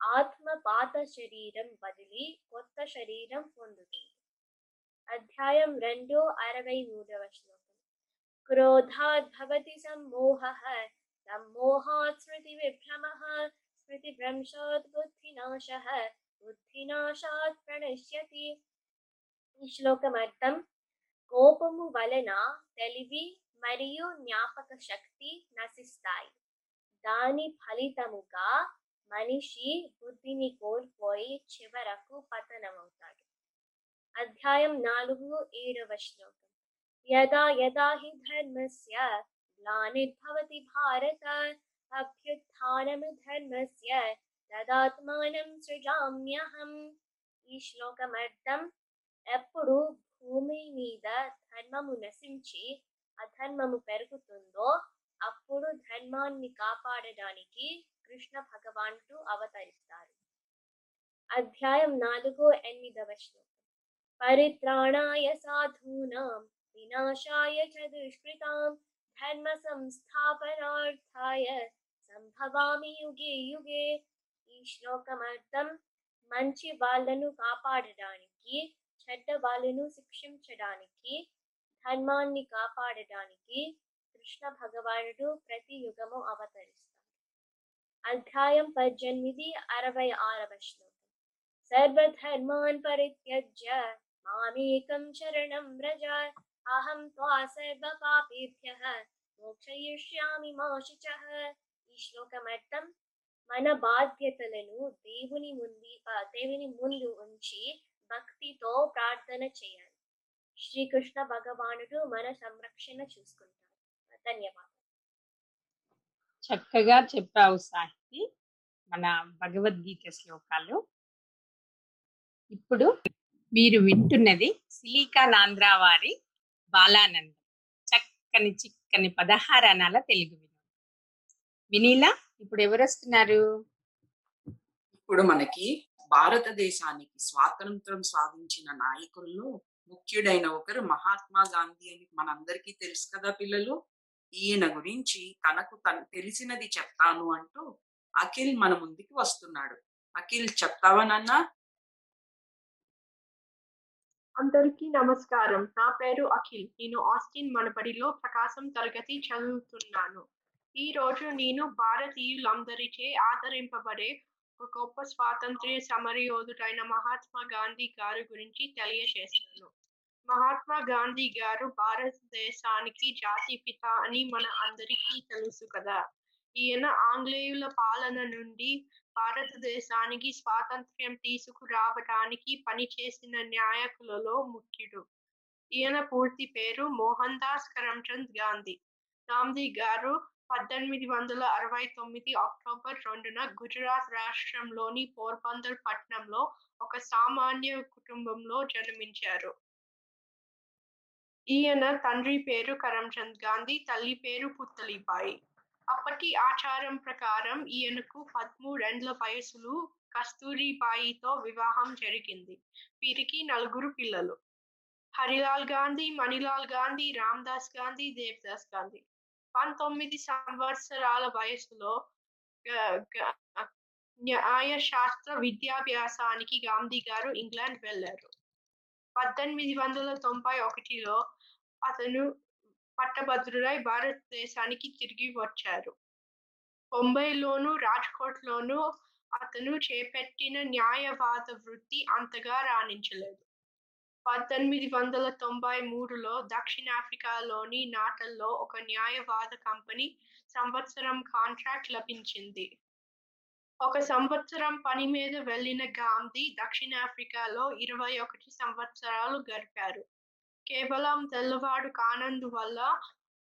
ఆత్మ పాత శరీరం వదిలి కొత్త శరీరం పొందుతుంది. అధ్యాయం రెండు అరవై మూడవ శ్లోకం. క్రోధాద్భవతి సమ్మోహ సమ్మోహాత్ స్మృతి విభ్రమ స్మృతి భ్రంశాత్ బుద్ధినాశ బుద్ధినాశాత్ ప్రణశ్యతి. ఈ శ్లోకం అర్థం కోపము వలన తెలివి మరియు జ్ఞాపక శక్తి నశిస్తాయి. దాని ఫలితముగా మనిషి బుద్ధిని కోల్పోయి చివరకు పతనమవుతాడు. అధ్యాయం నాలుగు ఏడవ శ్లోకం. యదా యదా హి ధర్మస్య గ్లానిర్భవతి భారత అభ్యుత్నము ధర్మస్య తదాత్మానం సృజామ్యహం. ఈ శ్లోకం అర్థం ఎప్పుడు భూమి మీద ధర్మము నశించి అధర్మము పెరుగుతుందో అప్పుడు ధర్మాన్ని కాపాడడానికి కృష్ణ భగవానుడు అవతరిస్తారు. అధ్యాయం నాలుగు ఎనిమిదవ శ్లోకం. పరిత్రాణాయ సాధూనాం వినాశాయ చ దుష్కృతాం ధర్మ సంస్థాపనార్థాయ సంభవామి యుగే యుగే. ఈ శ్లోకం అర్థం మంచి వాళ్ళను కాపాడడానికి చెడ్డ వాళ్ళను శిక్షించడానికి ధర్మాన్ని కాపాడటానికి కృష్ణ భగవానుడు ప్రతి యుగము అవతరిస్తాడు. అధ్యాయం పద్దెనిమిది అరవై ఆరవ శ్లోకం. సర్వధర్మాన్ పరిత్యజ్య మామేకం చరణం వ్రజ అహం త్వా సర్వ పాపేభ్య మోక్షయిష్యామి మా ఈ శ్లోకం అర్థం మన బాధ్యతలను దేవుని ముందు దేవుని ముందు ఉంచి భక్తితో ప్రార్థన చేయాలి. శ్రీకృష్ణ భగవానుడు మన సంరక్షణ చూసుకుంటారు ధన్యవాదాలు. చక్కగా చెప్పావు సాహితి మన భగవద్గీత శ్లోకాలు. ఇప్పుడు మీరు వింటున్నది సిలికానాంధ్ర వారి బాలానందం. చక్కని చిక్కని పదహారణాల తెలుగు వినోదం. వినీలా ఇప్పుడు ఎవరు వస్తున్నారు ఇప్పుడు మనకి భారతదేశానికి స్వాతంత్రం సాధించిన నాయకుల్లో ముఖ్యుడైన ఒకరు మహాత్మా గాంధీ అని మనందరికీ తెలుసు కదా పిల్లలు. ఈయన గురించి తనకు తను తెలిసినది చెప్తాను అంటూ అఖిల్ మన ముందుకి వస్తున్నాడు. అఖిల్ చెప్తావా నాన్న? అందరికీ నమస్కారం. నా పేరు అఖిల్. నేను ఆస్టిన్ మనబడిలో ప్రకాశం తరగతి చదువుతున్నాను. ఈ రోజు నేను భారతీయులందరిచే ఆదరింపబడే ఒక గొప్ప స్వాతంత్ర్య సమరయోధుడైన మహాత్మా గాంధీ గారి గురించి తెలియజేస్తాను. మహాత్మా గాంధీ గారు భారతదేశానికి జాతిపిత అని మన అందరికీ తెలుసు కదా. ఈయన ఆంగ్లేయుల పాలన నుండి భారతదేశానికి స్వాతంత్ర్యం తీసుకురావడానికి పనిచేసిన న్యాయకులలో ముఖ్యుడు. ఈయన పూర్తి పేరు మోహన్ దాస్ కరమ్చంద్ గాంధీ. గాంధీ గారు పద్దెనిమిది వందల అరవై తొమ్మిది అక్టోబర్ రెండున గుజరాత్ రాష్ట్రంలోని పోర్బందర్ పట్టణంలో ఒక సామాన్య కుటుంబంలో జన్మించారు. ఈయన తండ్రి పేరు కరమ్చంద్ గాంధీ తల్లి పేరు పుత్తలిబాయి. అప్పటి ఆచారం ప్రకారం ఈయనకు పదమూడేండ్ల వయసులో కస్తూరిబాయితో వివాహం జరిగింది. వీరికి నలుగురు పిల్లలు. హరిలాల్ గాంధీ మణిలాల్ గాంధీ రామ్దాస్ గాంధీ దేవదాస్ గాంధీ. పంతొమ్మిది సంవత్సరాల వయసులో న్యాయ శాస్త్ర విద్యాభ్యాసానికి గాంధీ గారు ఇంగ్లాండ్ వెళ్ళారు. పద్దెనిమిది వందల తొంభై ఒకటిలో అతను పట్టభద్రుడై భారతదేశానికి తిరిగి వచ్చారు. బొంబాయిలోను రాజ్కోట్లోను అతను చేపట్టిన న్యాయవాద వృత్తి అంతగా రాణించలేదు. పద్దెనిమిది వందల తొంభై మూడులో దక్షిణాఫ్రికాలోని నాటల్లో ఒక న్యాయవాద కంపెనీ సంవత్సరం కాంట్రాక్ట్ లభించింది. ఒక సంవత్సరం పని మీద వెళ్ళిన గాంధీ దక్షిణాఫ్రికాలో ఇరవై ఒకటి సంవత్సరాలు గడిపారు. కేవలం తెల్లవాడు కానందువల్ల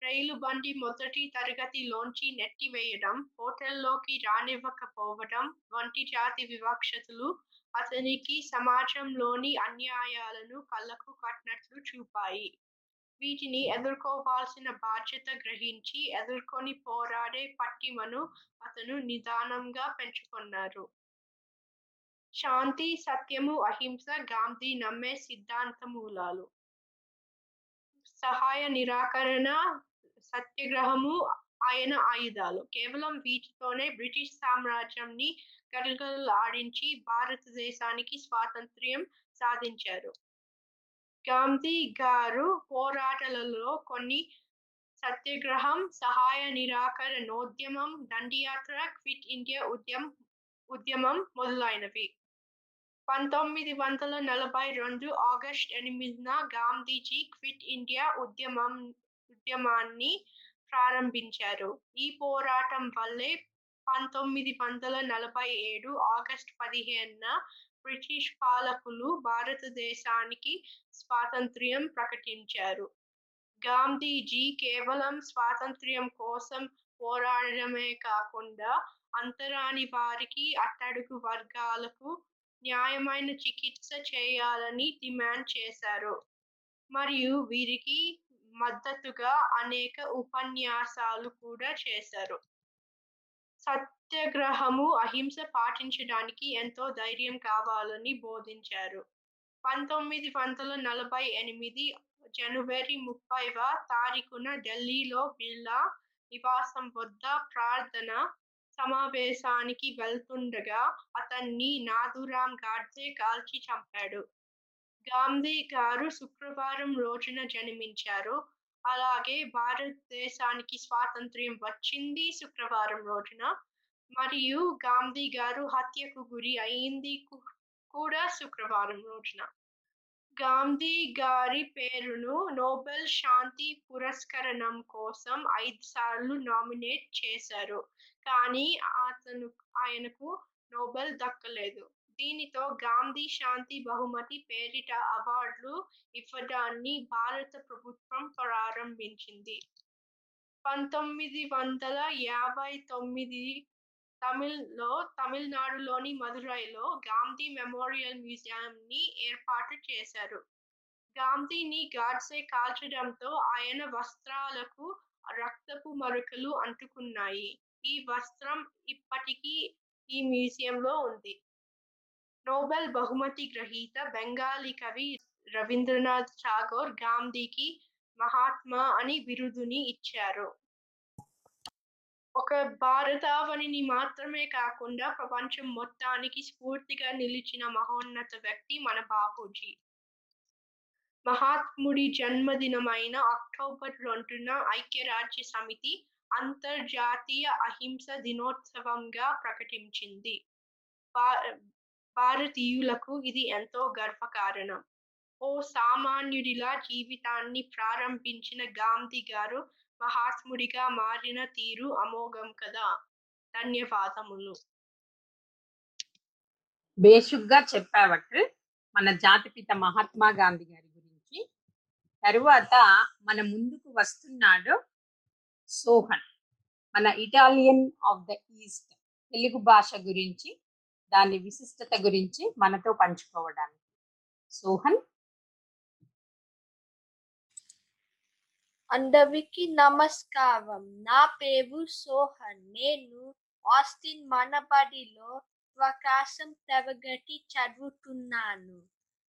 రైలు బండి మొదటి తరగతిలోంచి నెట్టివేయడం హోటల్లోకి రానివ్వకపోవడం వంటి జాతి వివక్షతలు అతనికి సమాజంలోని అన్యాయాలను కళ్ళకు కట్టినట్లు చూపాయి. వీటిని ఎదుర్కోవాల్సిన బాధ్యత గ్రహించి ఎదుర్కొని పోరాడే పట్టిమను అతను నిదానంగా పెంచుకున్నారు. శాంతి సత్యము అహింస గాంధీ నమ్మే సిద్ధాంత మూలాలు సహాయ నిరాకరణ సత్యాగ్రహము ఆయన ఆయుధాలు. కేవలం వీటితోనే బ్రిటిష్ సామ్రాజ్యంని గలగలలాడించి భారతదేశానికి స్వాతంత్ర్యం సాధించారు. గాంధీ గారు పోరాటాలలో కొన్ని సత్యాగ్రహం సహాయ నిరాకరణోద్యమం దండియాత్ర క్విట్ ఇండియా ఉద్యమం ఉద్యమం మొదలైనవి. పంతొమ్మిది వందల నలభై రెండు ఆగస్ట్ ఎనిమిదిన గాంధీజీ క్విట్ ఇండియా ఉద్యమం ఉద్యమాన్ని ప్రారంభించారు. ఈ పోరాటం వల్లే పంతొమ్మిది వందల నలభై ఏడు ఆగస్ట్ పదిహేనున బ్రిటిష్ పాలకులు భారతదేశానికి స్వాతంత్ర్యం ప్రకటించారు. గాంధీజీ కేవలం స్వాతంత్ర్యం కోసం పోరాడమే కాకుండా అంతరాని వారికి అట్టడుగు వర్గాలకు న్యాయమైన చికిత్స చేయాలని డిమాండ్ చేశారు. మరియు వీరికి మద్దతుగా అనేక ఉపన్యాసాలు కూడా చేశారు. సత్యాగ్రహము అహింస పాటించడానికి ఎంతో ధైర్యం కావాలని బోధించారు. పంతొమ్మిది వందల నలభై ఎనిమిది జనవరి ముప్పైవ తారీఖున ఢిల్లీలో బిర్లా నివాసం వద్ద ప్రార్థన సమావేశానికి వెళ్తుండగా అతన్ని నాథురామ్ గాడ్సే కాల్చి చంపాడు. గాంధీ గారు శుక్రవారం రోజున జన్మించారు. అలాగే భారతదేశానికి స్వాతంత్ర్యం వచ్చింది శుక్రవారం రోజున. మరియు గాంధీ గారు హత్యకు గురి అయింది కు- కూడా శుక్రవారం రోజున. గాంధీ గారి పేరును నోబెల్ శాంతి పురస్కరణం కోసం ఐదు సార్లు నామినేట్ చేశారు. కానీ అతను ఆయనకు నోబెల్ దక్కలేదు. దీనితో గాంధీ శాంతి బహుమతి పేరిట అవార్డులు ఇవ్వడాన్ని భారత ప్రభుత్వం ప్రారంభించింది. పంతొమ్మిది వందల యాభై తొమ్మిది తమిళ్ళో తమిళనాడులోని మదురైలో గాంధీ మెమోరియల్ మ్యూజియంని ఏర్పాటు చేశారు. గాంధీని గాడ్సే కాల్చడంతో ఆయన వస్త్రాలకు రక్తపు మరకలు అంటుకున్నాయి. ఈ వస్త్రం ఇప్పటికీ ఈ మ్యూజియంలో ఉంది. నోబెల్ బహుమతి గ్రహీత బెంగాలీ కవి రవీంద్రనాథ్ ఠాగోర్ గాంధీకి మహాత్మా అని బిరుదుని ఇచ్చారు. ఒక భారతావనిని మాత్రమే కాకుండా ప్రపంచం మొత్తానికి స్ఫూర్తిగా నిలిచిన మహోన్నత వ్యక్తి మన బాపూజీ. మహాత్ముడి జన్మదినమైన అక్టోబర్ రెండున ఐక్యరాజ్య సమితి అంతర్జాతీయ అహింస దినోత్సవంగా ప్రకటించింది. భారతీయులకు ఇది ఎంతో గర్వకారణం ఓ సామాన్యుడిలా జీవితాన్ని ప్రారంభించిన గాంధీ గారు మహాత్ముడిగా మారిన తీరు అమోఘం కదా! ధన్యవాదములు. బేషుగ్గా చెప్పావట్టు మన జాతిపిత మహాత్మా గాంధీ గారి గురించి. తరువాత మన ముందుకు వస్తున్నాడు సోహన్. మన Italian of the east Telugu భాష గురించి దాని విశిష్టత గురించి మనతో పంచుకోవడానికి. సోహన్? అందరికి నమస్కారం. నా పేరు సోహన్. నేను ఆస్టిన్ మనబడిలో ప్రకాశం తరగతి చదువుతున్నాను.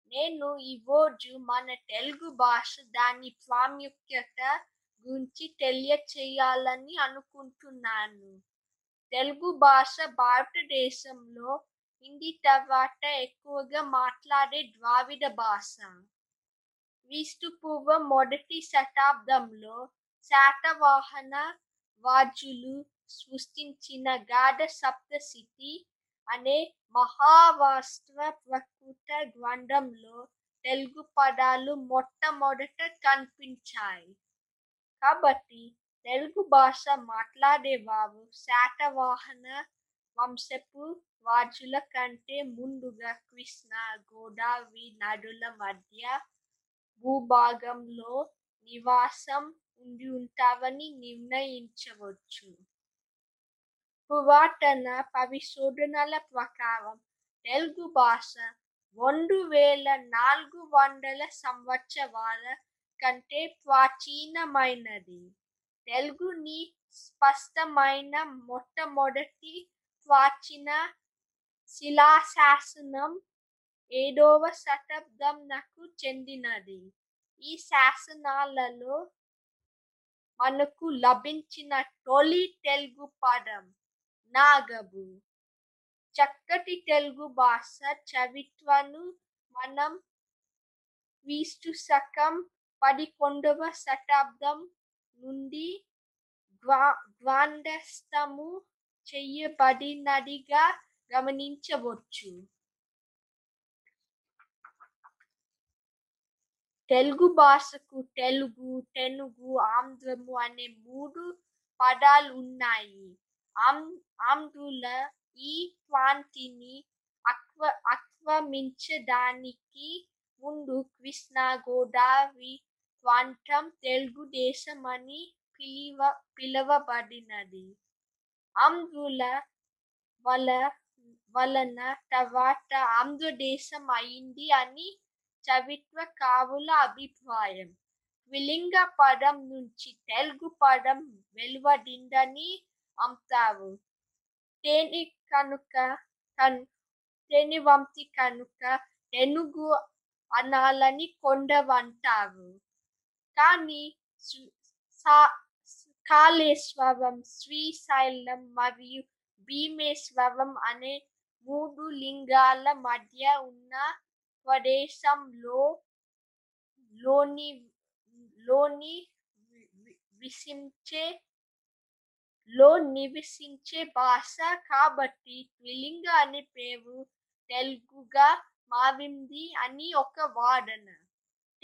నేను ఈరోజు మన తెలుగు భాష దాని ప్రాముఖ్యత గురించి తెలియచేయాలని అనుకుంటున్నాను. తెలుగు భాష భారతదేశంలో హిందీ తర్వాత ఎక్కువగా మాట్లాడే ద్రావిడ భాష. క్రీస్తు పూర్వం మొదటి శతాబ్దంలో శాతవాహన రాజులు సృష్టించిన గాఢ సప్తసిటి అనే మహారాష్ట్ర ప్రకృత గ్రంథంలో తెలుగు పదాలు మొట్టమొదట కనిపించాయి. కాబట్టి తెలుగు భాష మాట్లాడేవారు శాతవాహన వంశపు రాజుల కంటే ముందుగా కృష్ణ గోదావరి నదుల మధ్య భూభాగంలో నివాసం ఉండి ఉంటావని నిర్ణయించవచ్చు. పురాతన పరిశోధనల ప్రకారం తెలుగు భాష రెండు వేల నాలుగు వందల సంవత్సరాల కంటే ప్రాచీనమైనది. తెలుగుని స్పష్టమైన మొట్టమొదటి ప్రాచీన శిలాశాసనం ఏడవ శతాబ్దంనకు చెందినది. ఈ శాసనాలలో మనకు లభించిన తొలి తెలుగు పదం నాగబు. చక్కటి తెలుగు భాష చవిత్వను మనం క్రీస్తు శకం పదకొండవ శతాబ్దం నుండి గ్వాండస్తము చేయబడినదిగా గమనించవచ్చు. తెలుగు భాషకు తెలుగు తెనుగు ఆంధ్రము అనే మూడు పదాలు ఉన్నాయి. ఆం- ఆంధ్రుల ఈ ప్రాంతిని అక్వ అక్రమించడానికి ముందు కృష్ణా గోదావరి ప్రాంతం తెలుగుదేశం అని పిలివ పిలువబడినది. ఆంధ్రుల వల వలన తర్వాత ఆంధ్రదేశం అయింది అని చరిత్రకారుల అభిప్రాయం. విలింగ పదం నుంచి తెలుగు పదం వెలువడిందని అంటారు తేని కనుక కన్ తేనె కనుక తెలుగు అనాలని కొండవంటారు కానీ కాళేశ్వరం శ్రీశైలం మరియు భీమేశ్వరం అనే మూడు లింగాల మధ్య ఉన్న ప్రదేశంలో లోని లోని విసించే లో నివసించే భాష కాబట్టి త్రిలింగ అనే పేరు తెలుగుగా మారింది అని ఒక వాదన.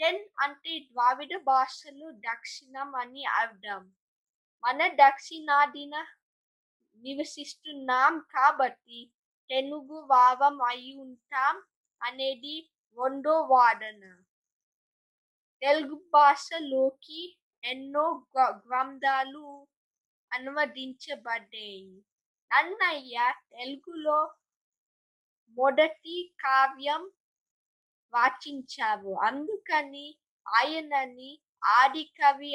టెన్ అంటే ద్రావిడ భాషలు దక్షిణం అని అర్థం. మన దక్షిణాదిన నివసిస్తున్నాం కాబట్టి తెలుగు భావం అయి ఉంటాం అనేది రెండో వాదన. తెలుగు భాషలోకి ఎన్నో గ్రంథాలు అనువదించబడ్డాయి. నన్నయ్య తెలుగులో మొదటి కావ్యం వాచించావు. అందుకని ఆయనని ఆది కవి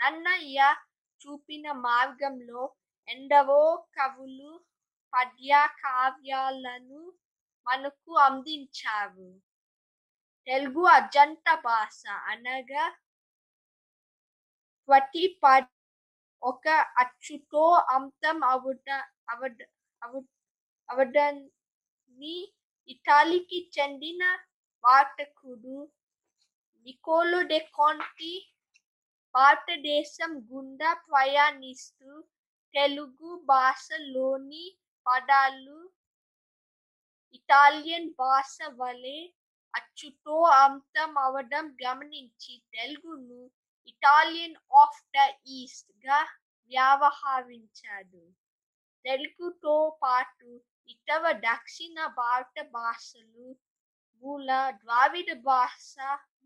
నన్నయ్య చూపిన మార్గంలో ఎండవో కవులు పద్య కావ్యాలను మనకు అందించావు. తెలుగు అజంత భాష అనగా ప్రతి పద్ ఒక అచ్చుతో అంతం అవడ అవడ అవ- అవడాన్ని ఇటాలీకి చెందిన పాఠకుడు నికోలో డె కాంటి భారతదేశం గుండా ప్రయాణిస్తూ తెలుగు భాషలోని పదాలు ఇటాలియన్ భాష వలె అచ్చుతో అంతం అవడం గమనించి తెలుగును ఇటాలియన్ ఆఫ్ ద ఈస్ట్గా వ్యవహరించాడు. తెలుగుతో పాటు ఇతవ దక్షిణ భారత భాషలు మూల ద్రావిడ భాష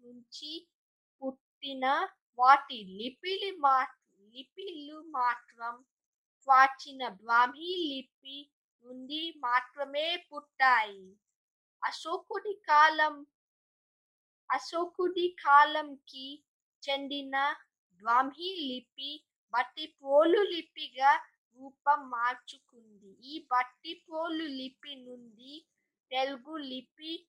నుంచి పుట్టిన వాటి లిపిలు మా లిపిలు మాత్రం ప్రాచీన బ్రాహ్మీ లిపి నుండి మాత్రమే పుట్టాయి. అశోకుడి కాలం అశోకుడి కాలంకి చెందిన బ్రాహ్మీ లిపి బట్టి పోలు లిపిగా రూపం మార్చుకుంది. ఈ బట్టిపోలు లిపి నుండి తెలుగు లిపి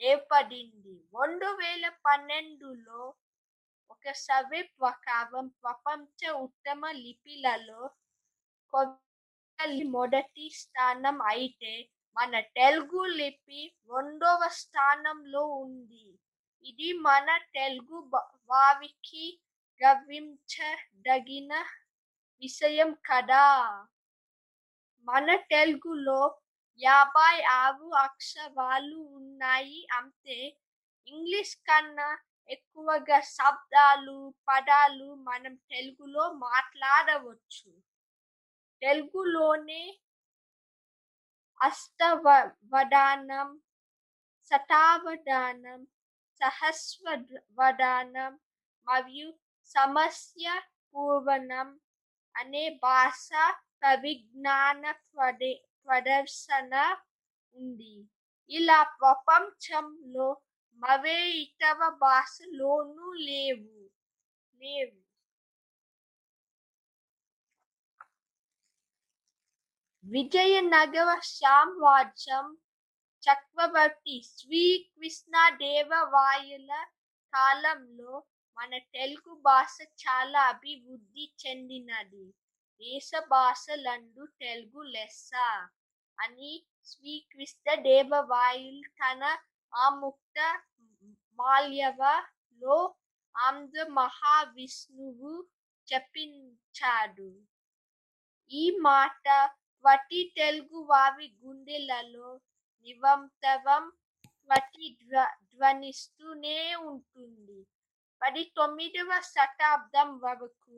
ఏర్పడింది. రెండు వేల పన్నెండులో ఒక సర్వే ప్రకారం ప్రపంచ ఉత్తమ లిపిలలో మొదటి స్థానం అయితే మన తెలుగు లిపి రెండవ స్థానంలో ఉంది. ఇది మన తెలుగు బ- వారికి గర్వించదగిన విషయం కదా? మన తెలుగులో యాభై ఆరు అక్షరాలు ఉన్నాయి అంతే. ఇంగ్లీష్ కన్నా ఎక్కువగా శబ్దాలు పదాలు మనం తెలుగులో మాట్లాడవచ్చు. తెలుగులోనే అష్టవదానం శతావధానం సహస్రవదానం మరియు సమస్య పూర్వనం అనే భాష పరిజ్ఞాన ప్రదర్శన ఉంది. ఇలా ప్రపంచంలో మరే ఇతర భాషలోనూ లేవు. లేవు. విజయనగర సామ్రాజ్యం చక్రవర్తి శ్రీకృష్ణదేవరాయల కాలంలో మన తెలుగు భాష చాలా అభివృద్ధి చెందినది. దేశ భాషలందు తెలుగు లెస్స అని శ్రీకృష్ణదేవరాయలు తన ఆముక్త మాల్యవలో ఆంధ్ర మహావిష్ణువు చెప్పించాడు. ఈ మాట ప్రతి తెలుగు వారి గుండెలలో నిరంతరం ప్రతి ధ్వనిస్తూనే ఉంటుంది. పది తొమ్మిదవ శతాబ్దం వరకు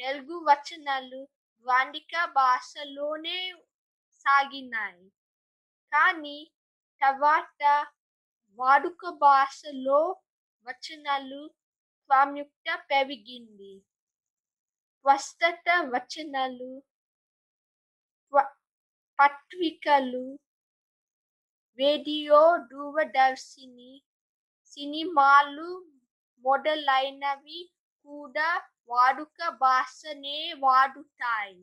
తెలుగు వచనాలు గ్రాంధిక భాషలోనే సాగినాయి. కానీ తర్వాత వాడుక భాషలో వచనాలు ప్రాముఖ్యత పెరిగింది. ప్రస్తుత వచనాలు పత్రికలు రేడియో దూరదర్శిని సినిమాలు మొదలైనవి కూడా వాడుక భాషనే వాడుతాయి.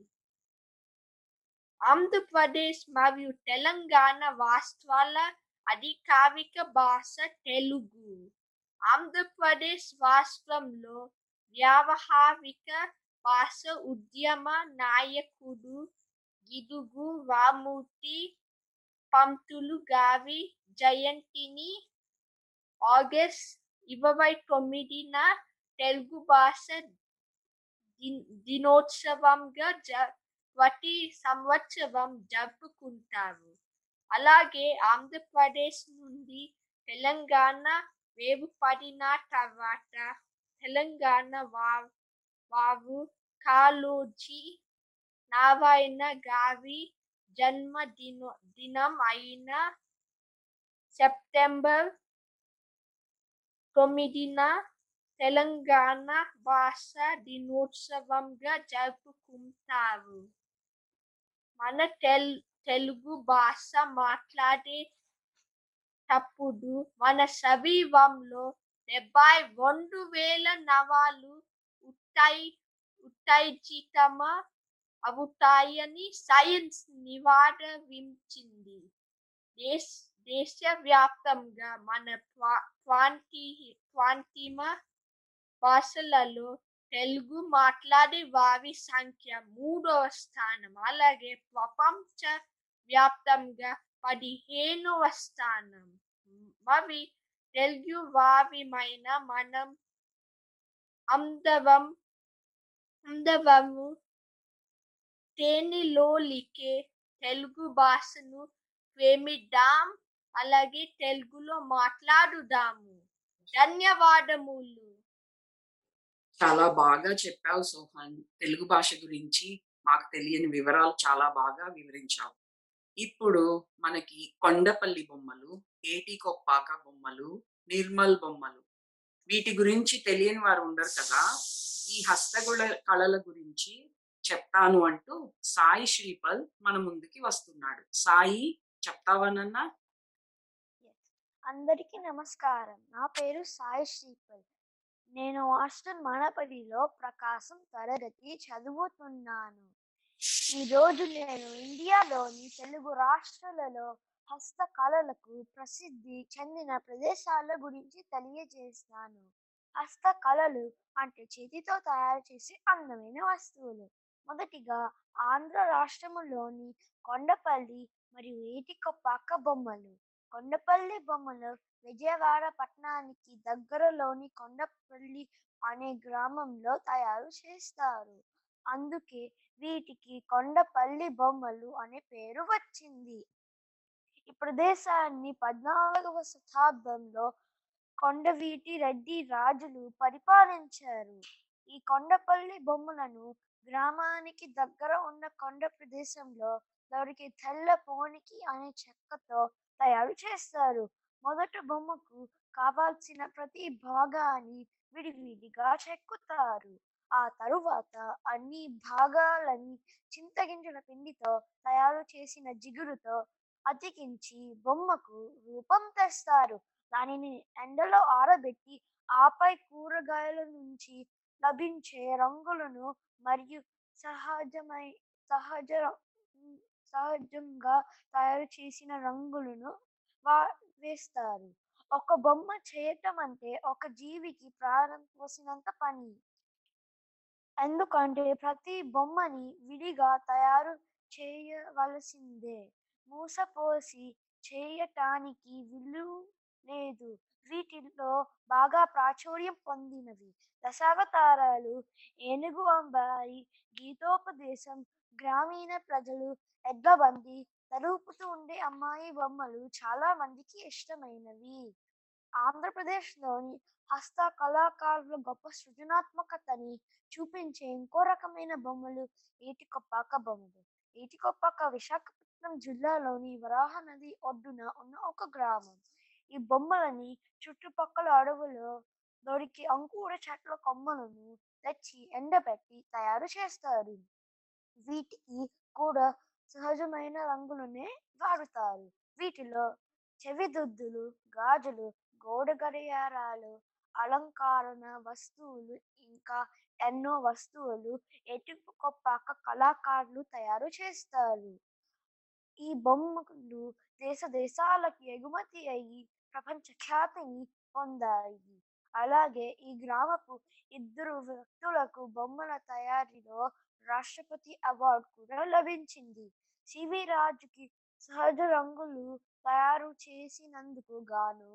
ఆంధ్రప్రదేశ్ మరియు తెలంగాణ రాష్ట్రాల అధికారిక భాష తెలుగు. ఆంధ్రప్రదేశ్ రాష్ట్రంలో వ్యావహారిక భాష ఉద్యమ నాయకుడు గిడుగు రామూర్తి పంతులు గారి జయంతిని ఆగస్ట్ ఇరవై తొమ్మిదిన తెలుగు భాష దినోత్సవంగా ప్రతి సంవత్సరం జరుపుకుంటారు. అలాగే ఆంధ్రప్రదేశ్ నుండి తెలంగాణ వేరుపడిన తర్వాత తెలంగాణ వా- వారు కాళోజీ నారాయణ గారి జన్మదినో దినం అయిన సెప్టెంబర్ తొమ్మిదిన తెలంగాణ భాష దినోత్సవంగా జరుపుకుంటారు. మన తెల్ తెలుగు భాష మాట్లాడేటప్పుడు మన శరీరంలో డెబ్బై రెండు వేల నవాలు ఉత్తై ఉత్తేజితమ అవుతాయని సైన్స్ నివారించింది. దేశ దేశవ్యాప్తంగా మన ప్రాంతీ ప్రాంతీయ భాషలలో తెలుగు మాట్లాడే వారి సంఖ్య మూడవ స్థానం. అలాగే ప్రపంచ వ్యాప్తంగా పదిహేనవ స్థానం. మరి తెలుగు వావిమైన మనం అందవం అందవము తేనిలోలికే తెలుగు భాషను ప్రేమిద్దాం అలాగే తెలుగులో మాట్లాడుదాము. ధన్యవాదములు. చాలా బాగా చెప్పావు సోహన్. తెలుగు భాష గురించి మాకు తెలియని వివరాలు చాలా బాగా వివరించావు. ఇప్పుడు మనకి కొండపల్లి బొమ్మలు ఏటి కొప్పాక బొమ్మలు నిర్మల్ బొమ్మలు. వీటి గురించి తెలియని వారు ఉండరు కదా. ఈ హస్తగుళ కళల గురించి చెప్తాను అంటూ సాయి శ్రీపల్ మన ముందుకి వస్తున్నాడు. సాయి చెప్తావనన్నా అందరికీ నమస్కారం. నా పేరు సాయి శ్రీపల్. నేను హాస్టల్ మనపల్లిలో ప్రకాశం తరగతి చదువుతున్నాను. ఈరోజు నేను ఇండియాలోని తెలుగు రాష్ట్రాలలో హస్తకళలకు ప్రసిద్ధి చెందిన ప్రదేశాల గురించి తెలియజేస్తాను. హస్తకళలు అంటే చేతితో తయారు చేసే అందమైన వస్తువులు. మొదటిగా ఆంధ్ర రాష్ట్రములోని కొండపల్లి మరియు ఏటికొప్పాక బొమ్మలు. కొండపల్లి బొమ్మలు విజయవాడ పట్టణానికి దగ్గరలోని కొండపల్లి అనే గ్రామంలో తయారు చేస్తారు. అందుకే వీటికి కొండపల్లి బొమ్మలు అనే పేరు వచ్చింది. ఈ ప్రదేశాన్ని పద్నాలుగవ శతాబ్దంలో కొండవీటి రెడ్డి రాజులు పరిపాలించారు. ఈ కొండపల్లి బొమ్మలను గ్రామానికి దగ్గర ఉన్న కొండ ప్రదేశంలో దొరికే తెల్ల పోనికి అనే చెక్కతో తయారు చేస్తారు మొదట బొమ్మకు కావాల్సిన ప్రతి భాగాన్ని విడివిడిగా చెక్కుతారు. ఆ తరువాత అన్ని భాగాలని చింతగింజల పిండితో తయారు చేసిన జిగురుతో అతికించి బొమ్మకు రూపం తెస్తారు. దానిని ఎండలో ఆరబెట్టి ఆపై కూరగాయల నుంచి లభించే రంగులను మరియు సహజమై సహజ సహజంగా తయారు చేసిన రంగులను వా వేస్తారు. ఒక బొమ్మ చేయటం అంటే ఒక జీవికి ప్రాణం పోసినంత పని. ఎందుకంటే ప్రతి బొమ్మని విడిగా తయారు చేయవలసిందే. మూసపోసి చేయటానికి వీలు లేదు. వీటిలో బాగా ప్రాచుర్యం పొందినవి. దశావతారాలు ఏనుగు అంబారి గీతోపదేశం గ్రామీణ ప్రజలు ఎడ్లబంది తలుపుతూ ఉండే అమ్మాయి బొమ్మలు చాలా మందికి ఇష్టమైనవి. ఆంధ్రప్రదేశ్లోని హస్త కళాకారుల గొప్ప సృజనాత్మకతని చూపించే ఇంకో రకమైన బొమ్మలు ఏటికొప్పాక బొమ్మలు. ఏటికొప్పాక విశాఖపట్నం జిల్లాలోని వరాహ నది ఒడ్డున ఉన్న ఒక గ్రామం. ఈ బొమ్మలని చుట్టుపక్కల అడవులో దొరికి అంకుర చెట్ల కొమ్మలను తెచ్చి ఎండబెట్టి తయారు చేస్తారు. వీటికి కూడా సహజమైన రంగులనే వాడుతారు. వీటిలో చెవిదుద్దులు గాజులు గోడ గడియారాలు అలంకరణ వస్తువులు ఇంకా ఎన్నో వస్తువులు ఎటుకొప్పాక కళాకారులు తయారు చేస్తారు. ఈ బొమ్మలు దేశ దేశాలకు ఎగుమతి అయ్యి ప్రపంచ ఖ్యాతిని పొందాయి అలాగే ఈ గ్రామపు ఇద్దరు వ్యక్తులకు బొమ్మల తయారీలో రాష్ట్రపతి అవార్డు కూడా లభించింది సివి రాజుకి సహజ రంగులు తయారు చేసినందుకు గాను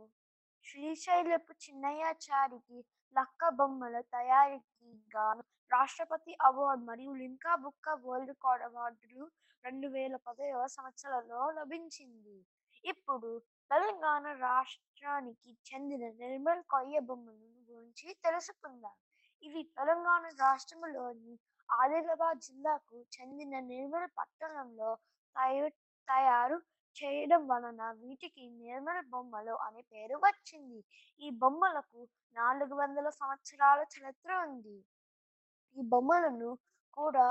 శ్రీశైలపు చిన్నయాచారికి లక్క బొమ్మల తయారీకి గాను రాష్ట్రపతి అవార్డు మరియు లింకా బుక్క వరల్డ్ రికార్డ్ అవార్డులు రెండు వేల పదవ సంవత్సరంలో లభించింది ఇప్పుడు తెలంగాణ రాష్ట్రానికి చెందిన నిర్మల్ కొయ్య బొమ్మల గురించి తెలుసుకుందాం. ఇవి తెలంగాణ రాష్ట్రంలోని ఆదిలాబాద్ జిల్లాకు చెందిన నిర్మల్ పట్టణంలో తయారు తయారు చేయడం వలన వీటికి నిర్మల్ బొమ్మలు అనే పేరు వచ్చింది. ఈ బొమ్మలకు నాలుగు వందల సంవత్సరాల చరిత్ర ఉంది. ఈ బొమ్మలను కూడా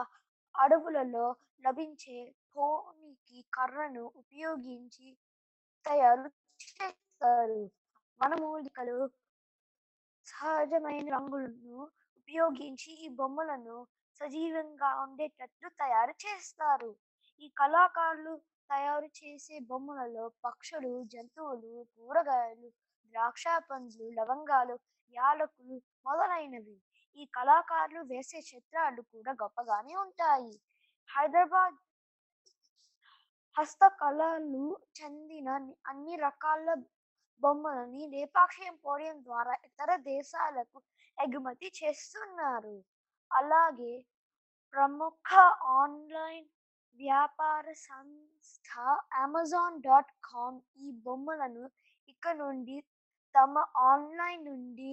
అడవులలో లభించే పోనీకి కర్రను ఉపయోగించి తయారు చేస్తారు. వనమూలికలు సహజమైన రంగులను ఉపయోగించి ఈ బొమ్మలను సజీవంగా ఉండేటట్లు తయారు చేస్తారు. ఈ కళాకారులు తయారు చేసే బొమ్మలలో పక్షులు జంతువులు కూరగాయలు ద్రాక్ష పండ్లు లవంగాలు యాలకులు మొదలైనవి. ఈ కళాకారులు వేసే చిత్రాలు కూడా గొప్పగానే ఉంటాయి. హైదరాబాద్ హస్తకళలు చెందిన అన్ని రకాల బొమ్మలని లేపాక్షి ఎంపోరియం ద్వారా ఇతర దేశాలకు ఎగుమతి చేస్తున్నారు. అలాగే ప్రముఖ ఆన్లైన్ వ్యాపార సంస్థ అమెజాన్ డాట్ కామ్ ఈ బొమ్మలను ఇక నుండి తమ ఆన్లైన్ నుండి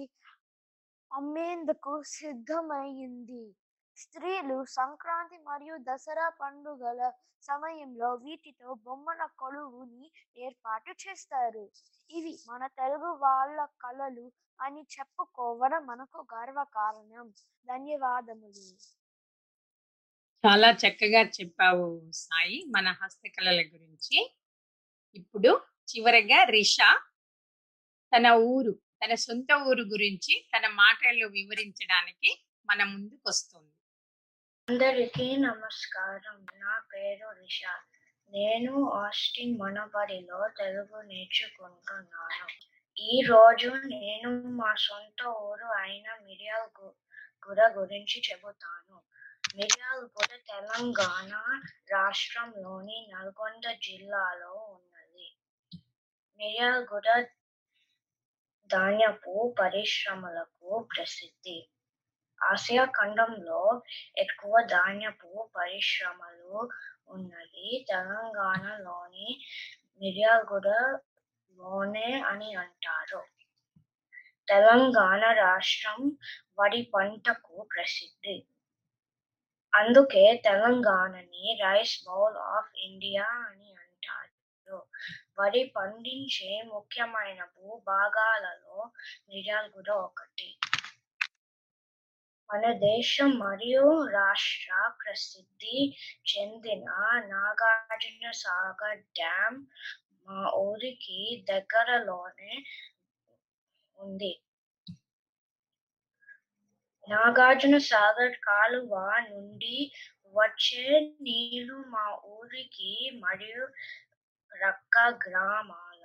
అమ్మేందుకు సిద్ధమైంది. స్త్రీలు సంక్రాంతి మరియు దసరా పండుగల సమయంలో వీటితో బొమ్మల కొలువుని ఏర్పాటు చేస్తారు. ఇవి మన తెలుగు వాళ్ళ కళలు అని చెప్పుకోవడం మనకు గర్వకారణం. ధన్యవాదములు. చాలా చక్కగా చెప్పావు సాయి మన హస్తకళల గురించి. ఇప్పుడు చివరగా రిషా తన ఊరు తన సొంత ఊరు గురించి తన మాటల్లో వివరించడానికి మన ముందుకు వస్తుంది అందరికీ నమస్కారం. నా పేరు రిషా నేను ఆస్టిన్ మనబడిలో తెలుగు నేర్చుకుంటున్నాను. ఈ రోజు నేను మా సొంత ఊరు అయిన మిర్యాల్ గుడ గురించి చెబుతాను. మిర్యాలగూడ తెలంగాణ రాష్ట్రంలోని నల్గొండ జిల్లాలో ఉన్నది. మిర్యాలగూడ ధాన్యపు పరిశ్రమలకు ప్రసిద్ధి. ఆసియా ఖండంలో ఎక్కువ ధాన్యపు పరిశ్రమలు ఉన్నది. తెలంగాణలోని మిర్యాలగూడలోనే అని అంటారు. తెలంగాణ రాష్ట్రం వరి పంటకు ప్రసిద్ధి. అందుకే తెలంగాణని రైస్ బౌల్ ఆఫ్ ఇండియా అని అంటారు. వరి పండించే ముఖ్యమైన భూభాగాలలో మిర్యాలగూడ ఒకటి. మన దేశం మరియు రాష్ట్ర ప్రసిద్ధి చెందిన నాగార్జున సాగర్ డ్యామ్ మా ఊరికి దగ్గరలోనే ఉంది. నాగార్జున సాగర్ కాలువ నుండి వచ్చే నీరు మా ఊరికి మరియు రక్క గ్రామాల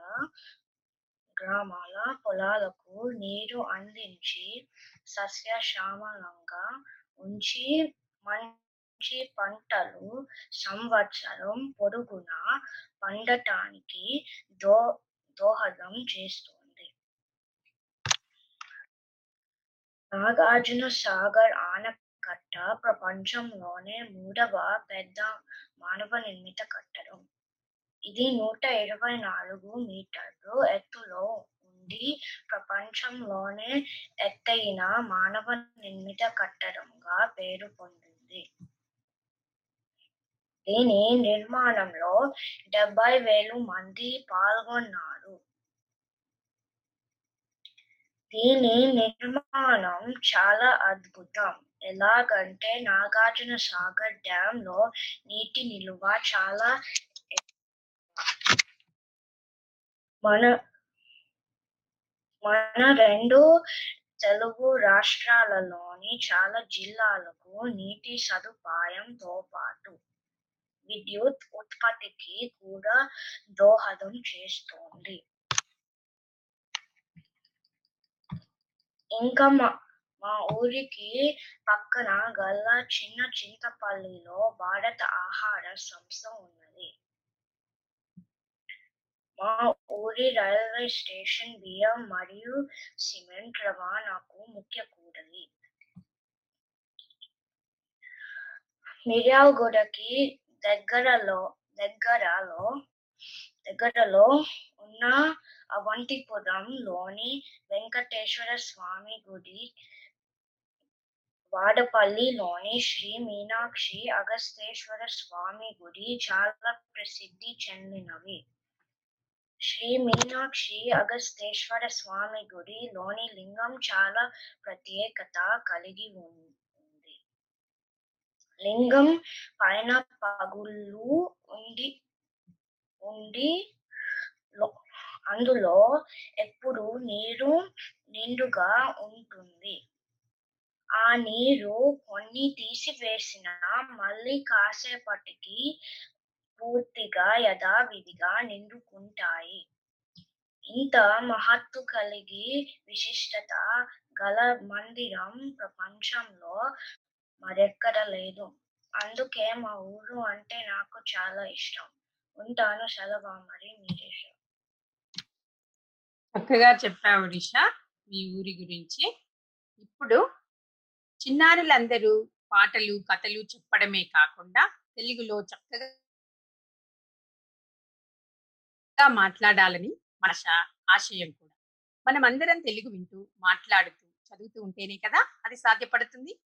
గ్రామాల పొలాలకు నీరు అందించి సస్యశ్యామలంగా ఉంచి మంచి పంటలు సంవత్సరం పొడుగునా పండటానికి దో దోహదం చేస్తుంది. నాగార్జున సాగర్ ఆనకట్ట ప్రపంచంలోనే మూడవ పెద్ద మానవ నిర్మిత కట్టడం. ఇది నూట ఇరవై నాలుగు మీటర్లు ఎత్తులో ఉండి ప్రపంచంలోనే ఎత్తైన మానవ నిర్మిత కట్టడంగా పేరు పొందింది. దీని నిర్మాణంలో డెబ్బై వేలు మంది పాల్గొన్నారు. దీని నిర్మాణం చాలా అద్భుతం. ఎలాగంటే నాగార్జున సాగర్ డ్యామ్లో నీటి నిలువ చాలా మన మన రెండు తెలుగు రాష్ట్రాలలోని చాలా జిల్లాలకు నీటి సదుపాయంతో పాటు విద్యుత్ ఉత్పత్తికి కూడా దోహదం చేస్తోంది. ఇంకా మా మా ఊరికి పక్కన గల్లా చిన్న చింతపల్లిలో భారత ఆహార సంస్థ ఉన్నది. మా ఊరి రైల్వే స్టేషన్ బియ్యం మరియు సిమెంట్ రవాణాకు ముఖ్య కూడలి మిర్యాలగూడకి దగ్గరలో దగ్గరలో దగ్గరలో ఉన్న అవంతిపురంలోని వెంకటేశ్వర స్వామి గుడి వాడపల్లిలోని శ్రీ మీనాక్షి అగస్తేశ్వర స్వామి గుడి చాలా ప్రసిద్ధి చెందినవి. శ్రీ మీనాక్షి అగస్తేశ్వర స్వామి గుడిలోని లింగం చాలా ప్రత్యేకత కలిగి ఉంది. లింగం పైన పగుళ్ళు ఉండి ఉండి అందులో ఎప్పుడు నీరు నిండుగా ఉంటుంది. ఆ నీరు కొన్ని తీసివేసిన మళ్ళీ కాసేపటికి పూర్తిగా యథావిధిగా నిండుకుంటాయి. ఇంత మహత్తు కలిగి విశిష్టత గల మందిరం ప్రపంచంలో మరెక్కడ లేదు. అందుకే మా ఊరు అంటే నాకు చాలా ఇష్టం. ఉంటాను సెలవు మరి మీరే చక్కగా చెప్పావు రిషా మీ ఊరి గురించి. ఇప్పుడు చిన్నారులందరూ పాటలు కథలు చెప్పడమే కాకుండా తెలుగులో చక్కగా మాట్లాడాలని మన శా- ఆశయం కూడా. మనమందరం తెలుగు వింటూ మాట్లాడుతూ చదువుతూ ఉంటేనే కదా అది సాధ్యపడుతుంది.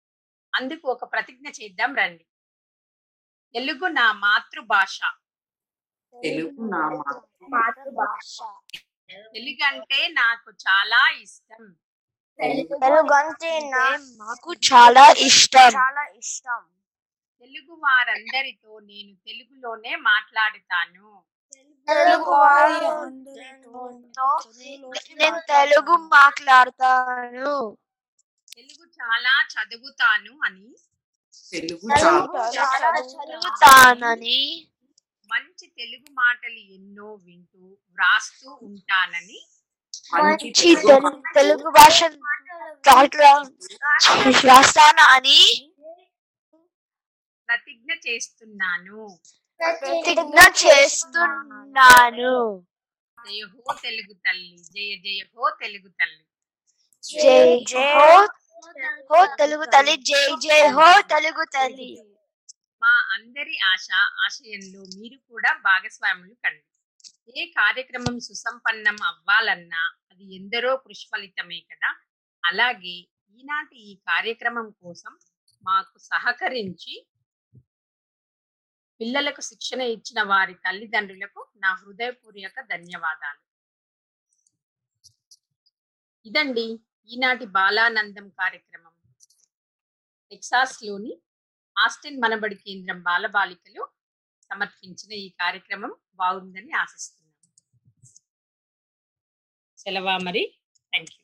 అందుకు ఒక ప్రతిజ్ఞ చేద్దాం రండి. తెలుగు నా మాతృభాష. తెలుగు నా మాతృభాష. తెలుగు అంటే నాకు చాలా ఇష్టం. తెలుగు అంటే నాకు చాలా ఇష్టం. చాలా ఇష్టం. తెలుగు వారందరితో నేను తెలుగులోనే మాట్లాడుతాను. తెలుగు నేను తెలుగు మాట్లాడతాను తెలుగు చాలా చదువుతాను అని తెలుగు చాలా చదువుతానని మంచి తెలుగు మాటలు ఎన్నో వింటూ వ్రాస్తూ ఉంటానని. మంచి తెలుగు భాష రాస్తాను అని ప్రతిజ్ఞ చేస్తున్నాను. ప్రతిజ్ఞ చేస్తున్నాను జయ హో తెలుగు తల్లి జయ జయ హో తెలుగు తల్లి. జై జై హో తెలుగు తల్లి జై జై హో తెలుగు తల్లి. మా అందరి ఆశ ఆశయంలో మీరు కూడా భాగస్వాములు కండి. ఏ కార్యక్రమం సుసంపన్నం అవ్వాలన్నా అది ఎందరో కృషి ఫలితమే కదా. అలాగే ఈనాటి ఈ కార్యక్రమం కోసం మాకు సహకరించి పిల్లలకు శిక్షణ ఇచ్చిన వారి తల్లిదండ్రులకు నా హృదయపూర్వక ధన్యవాదాలు. ఇదండి ఈనాటి బాలానందం కార్యక్రమం. టెక్సాస్లోని ఆస్టిన్ మనబడి కేంద్రం బాలబాలికలు సమర్పించిన ఈ కార్యక్రమం బాగుందని ఆశిస్తున్నాను. సెలవా మరి? Thank you